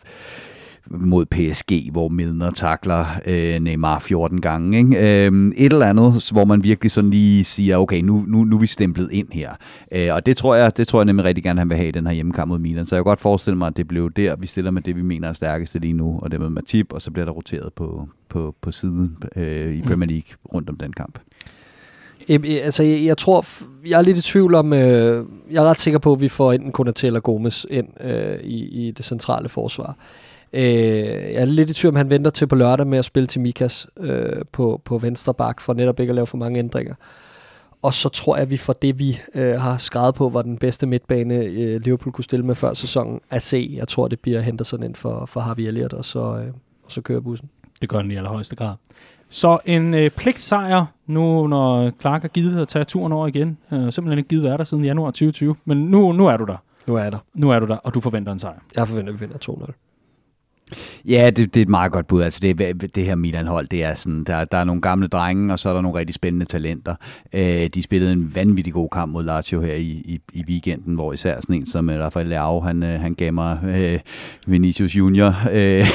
mod PSG, hvor Milner takler øh, Neymar 14 gange. Ikke? Øh, et eller andet, hvor man virkelig sådan lige siger, okay, nu, nu, nu er vi stemplet ind her. Øh, og det tror, jeg, det tror jeg nemlig rigtig gerne, han vil have i den her hjemmekamp mod Milan. Så jeg kan godt forestille mig, at det blev der, vi stiller med det, vi mener er stærkeste lige nu, og det med Matip, og så bliver der roteret på, på, på siden øh, i Premier League rundt om den kamp.
Altså, jeg, jeg tror, jeg er lidt i tvivl om, øh, jeg er ret sikker på, at vi får enten Konaté eller Gomes ind øh, i, i det centrale forsvar. Øh, jeg er lidt i tvivl, om han venter til på lørdag med at spille til Mikas øh, på, på venstre bak, for netop ikke at lave for mange ændringer. Og så tror jeg, at vi får det, vi øh, har skrevet på, var den bedste midtbane, øh, Liverpool kunne stille med før sæsonen, at se. Jeg tror, det bliver Henderson ind for, for Harvey Elliott, og så, øh, og så kører bussen.
Det gør den i allerhøjeste grad. Så en øh, pligtsejr, nu når Clark har givet at tage turen over igen. Øh, simpelthen ikke givet være der siden januar 2020. Men nu, nu er du der.
Nu er jeg der.
Nu er du der, og du forventer en sejr.
Jeg forventer, at vi vinder 2-0.
Ja, det, det er et meget godt bud. Altså det, det her Milan-hold, det er sådan, der, der er nogle gamle drenge, og så er der nogle rigtig spændende talenter. Øh, de spillede en vanvittig god kamp mod Lazio her i, i, i weekenden, hvor især sådan en som Rafael Leao, han, øh, han gav mig øh, Vinicius Junior øh,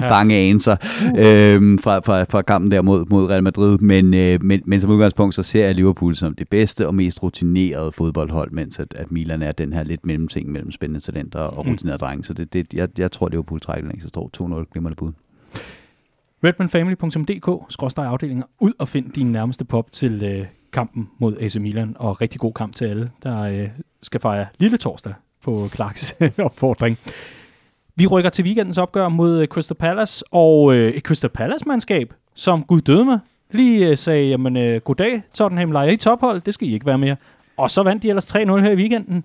bange anelser øh, fra, fra, fra kampen der mod, mod Real Madrid. Men, øh, men, men som udgangspunkt, så ser jeg Liverpool som det bedste og mest rutinerede fodboldhold, mens at, at Milan er den her lidt mellemting mellem spændende talenter og rutinerede drenge. Så det, det, jeg, jeg tror, Liverpool trækker den så står 2-0 glimrende bud.
redmanfamily.dk-afdelinger. Ud og find din nærmeste pop til øh, kampen mod AC Milan, og rigtig god kamp til alle, der øh, skal fejre lille torsdag på Clarks opfordring. Vi rykker til weekendens opgør mod øh, Crystal Palace, og øh, et Crystal Palace-mandskab, som Gud døde med, lige øh, sagde, jamen øh, goddag, Tottenham leger i tophold, det skal I ikke være mere. Og så vandt de ellers 3-0 her i weekenden.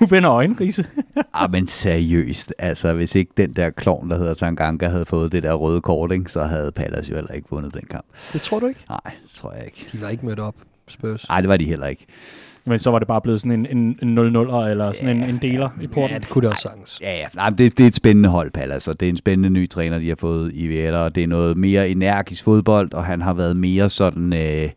Du vender øjne, Riese.
ah, men seriøst. Altså, hvis ikke den der klovn, der hedder Tanganga, havde fået det der røde kort, ikke, så havde Palace jo heller ikke vundet den kamp.
Det tror du ikke?
Nej, det tror jeg ikke.
De var ikke mødt op, Spurs.
Nej, det var de heller ikke.
Men så var det bare blevet sådan en, en, en 0-0'er, eller sådan en, en deler i porten.
Ja, det kunne det også sagtens.
Ja, ja. Nej, det, det er et spændende hold, Palace, og det er en spændende ny træner, de har fået i Vieira, og det er noget mere energisk fodbold, og han har været mere sådan... Øh,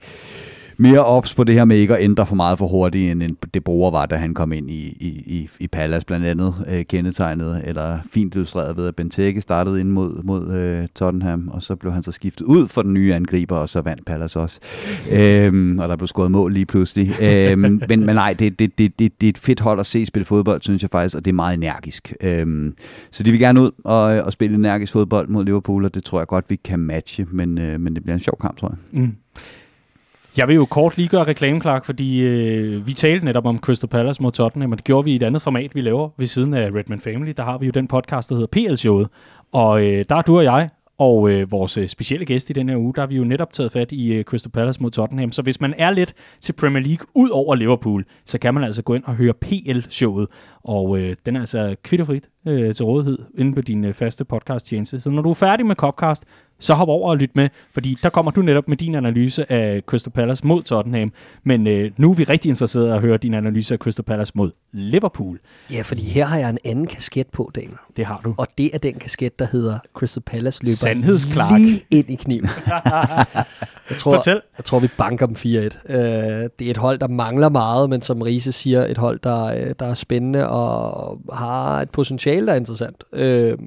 mere ops på det her med ikke at ændre for meget for hurtigt, end det bruger var, da han kom ind i, i, i Palace blandt andet øh, kendetegnet, eller fint illustreret ved, at Benteke startede ind mod, mod øh, Tottenham, og så blev han så skiftet ud for den nye angriber, og så vandt Palace også. øhm, og der blev scoret mål lige pludselig. øhm, men, men nej, det, det, det, det, det er et fedt hold at se spille fodbold, synes jeg faktisk, og det er meget energisk. Øhm, så de vil gerne ud og, og spille energisk fodbold mod Liverpool, og det tror jeg godt, vi kan matche, men, øh, men det bliver en sjov kamp, tror jeg.
Mm. Jeg vil jo kort lige gøre reklame, Clark, fordi øh, vi talte netop om Crystal Palace mod Tottenham, og det gjorde vi i et andet format, vi laver ved siden af Redman Family. Der har vi jo den podcast, der hedder PL-showet, og øh, der er du og jeg og øh, vores øh, specielle gæst i den her uge, der har vi jo netop taget fat i øh, Crystal Palace mod Tottenham. Så hvis man er lidt til Premier League ud over Liverpool, så kan man altså gå ind og høre PL-showet. Og øh, den er altså kvitterfrit øh, til rådighed inde på din øh, faste podcast-tjeneste. Så når du er færdig med Copcast, så hop over og lyt med, fordi der kommer du netop med din analyse af Crystal Palace mod Tottenham. Men øh, nu er vi rigtig interesserede at høre din analyse af Crystal Palace mod Liverpool.
Ja, fordi her har jeg en anden kasket på, Dan.
Det har du.
Og det er den kasket, der hedder Crystal Palace løber
Sandhedsklart.
lige ind i kniven. jeg, tror,
Fortæl.
jeg tror, vi banker dem 4-1. Uh, det er et hold, der mangler meget, men som Riese siger, et hold, der, øh, der er spændende og har et potentiale, der er interessant. Øh,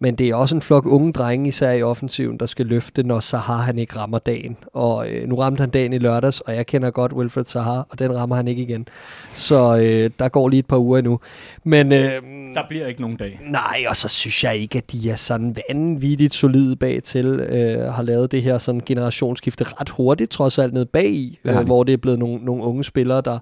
men det er også en flok unge drenge, især i offensiven, der skal løfte, når Sahar han ikke rammer dagen. Og øh, nu ramte han dagen i lørdags, og jeg kender godt Wilfred Sahar, og den rammer han ikke igen. Så øh, der går lige et par uger endnu. Men, øh,
Der bliver ikke nogen dag.
nej, og så synes jeg ikke, at de er sådan vanvittigt solide bag til. Øh, har lavet det her sådan generationsskifte ret hurtigt, trods alt ned bag i,
Det har
øh, hvor det er blevet nogle, nogle unge spillere, der,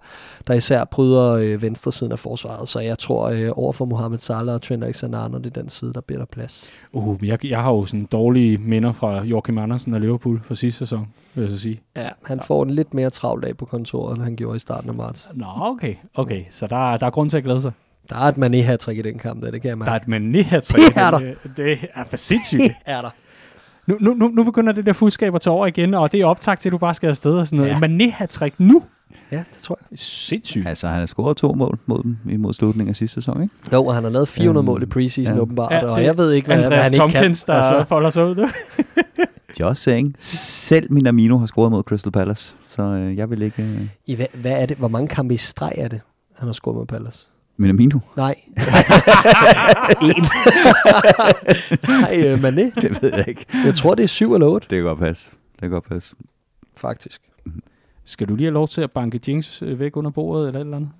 der især bryder øh, venstre siden af forsvaret. Så jeg tror, øh, over for Mohamed Salah og Trent Alexander-Arnold i den side, der bliver der plads.
Uh, jeg, jeg har jo sådan dårlige minder fra Joachim Andersen og Liverpool fra sidste sæson, vil jeg så sige.
Ja, han får en lidt mere travl dag på kontoret, end han gjorde i starten af marts.
Nå, okay. Okay, så der, der er grund til at glæde sig.
Der er et mané hat i den kamp, der, det kan jeg mærke.
Der er et mané her
Det er der.
Det, det er for sindssygt.
Det er der.
nu, nu, nu, nu begynder det der fuldskab at tage over igen, og det er optag til, at du bare skal afsted og sådan noget.
Ja.
mané hat nu?
Ja, det tror jeg.
Sindssygt.
Altså, han har scoret to mål mod dem imod slutningen af sidste sæson, ikke?
Jo, og han har lavet 400
Øhm,
mål i preseason
ja.
åbenbart,
Ja,
og
det-
jeg ved ikke, hvad,
Andreas
han ikke
Tomkins,
kan.
der
Altså,
folder sig ud. Du.
Just saying. Selv Minamino har scoret mod Crystal Palace, så øh, jeg vil ikke... Øh,
i, hvad, hvad er det? Hvor mange kampe i streg er det, han har scoret med Palace?
Minamino?
Nej. en. Nej, øh, Mané.
Det ved jeg ikke.
Jeg tror, det er 7 eller 8,
Det kan godt passe. Det kan godt passe.
faktisk.
Skal du lige have lov til at banke Jinx øh, væk under bordet eller et eller andet?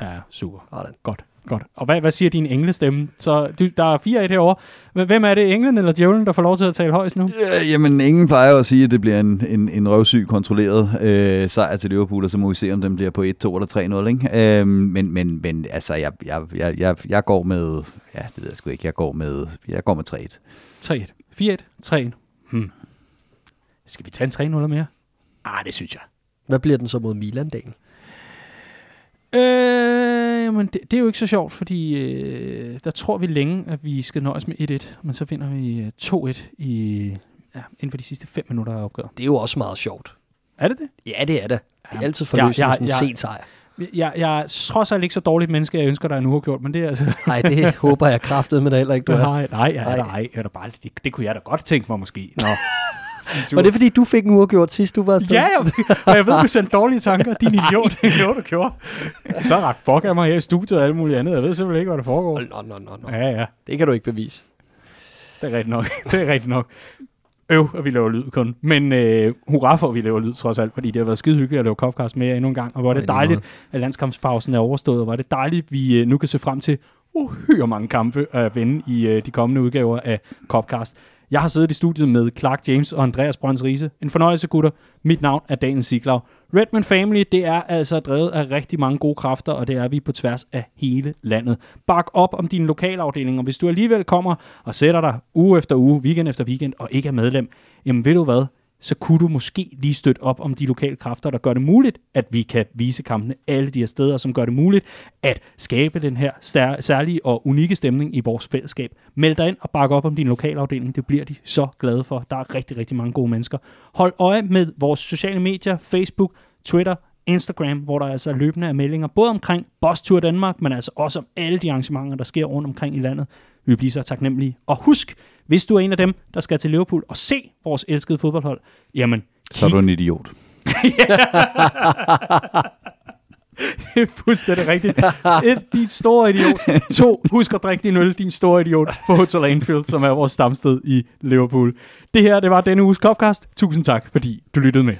Ja, super.
Sådan.
Godt. Godt. Og hvad, hvad siger din englestemme? Så du, der er 4-1 herovre. Hv- Hvem er det, englen eller djævlen, der får lov til at tale højst nu?
Ja, jamen, ingen plejer at sige, at det bliver en, en, en røvsyg kontrolleret øh, sejr til Liverpool, og så må vi se, om den bliver på 1-2 eller 3-0. Ikke? Øh, men, men, men altså, jeg, jeg, jeg, jeg, jeg går med... Ja, det ved jeg sgu ikke. Jeg går med, jeg går med 3-1.
3-1. 4-1. 3-1. Hmm. Skal vi tage en 3 0 mere? Ah, det synes jeg.
Hvad bliver den så mod Milan, Daniel?
Øh, jamen, det, det er jo ikke så sjovt, fordi øh, der tror vi længe, at vi skal nøjes med 1-1, men så finder vi øh, 2-1 i, ja, inden for de sidste 5 minutter af opgøret.
Det er jo også meget sjovt.
Er det det?
Ja, det er det. Det er altid forløsende
Ja,
ja,
ja,
sådan en
ja.
sen sejr.
Jeg, jeg er trods alt ikke så dårligt menneske, jeg ønsker dig en uafgjort, men det er altså...
Nej, det håber jeg kraftet med heller ikke, du er.
nej, nej,
Nej.
nej, nej, bare, det, det, kunne jeg da godt tænke mig måske. Nå.
Var det fordi, du fik en uafgjort sidst, du var afsted?
Ja, jeg, og jeg ved, du sendte dårlige tanker. Din idiot, det noget, du gjorde. Så ret fuck af mig her i studiet og alt muligt andet. Jeg ved simpelthen ikke, hvad der foregår.
Nå, nå, nå, nå.
Ja, ja.
Det kan du ikke bevise.
Det er rigtigt nok. det er rigtigt nok. Øv, at vi laver lyd kun. Men øh, hurra for, at vi laver lyd trods alt, fordi det har været skide hyggeligt at lave Copcast med jer endnu en gang. Og hvor er det dejligt, at landskampspausen er overstået, og hvor er det dejligt, at vi øh, nu kan se frem til uhyre mange kampe at vinde i øh, de kommende udgaver af Copcast. Jeg har siddet i studiet med Clark James og Andreas Brøns Riese. En fornøjelse, gutter. Mit navn er Daniel Siglau. Redman Family, det er altså drevet af rigtig mange gode kræfter, og det er vi på tværs af hele landet. Bak op om din lokalafdeling, og hvis du alligevel kommer og sætter dig uge efter uge, weekend efter weekend, og ikke er medlem, jamen ved du hvad, så kunne du måske lige støtte op om de lokale kræfter, der gør det muligt, at vi kan vise kampene alle de her steder, som gør det muligt at skabe den her stær- særlige og unikke stemning i vores fællesskab. Meld dig ind og bakke op om din lokalafdeling. Det bliver de så glade for. Der er rigtig, rigtig mange gode mennesker. Hold øje med vores sociale medier, Facebook, Twitter, Instagram, hvor der altså løbende er meldinger, både omkring Boss Tour Danmark, men altså også om alle de arrangementer, der sker rundt omkring i landet. Vi vil blive så taknemmelige. Og husk, hvis du er en af dem, der skal til Liverpool og se vores elskede fodboldhold, jamen,
Så er du en idiot.
Det er fuldstændig rigtigt. Et, din store idiot. To, husk at drikke din øl, din store idiot, på Hotel Anfield, som er vores stamsted i Liverpool. Det her, det var denne uges Copcast. Tusind tak, fordi du lyttede med.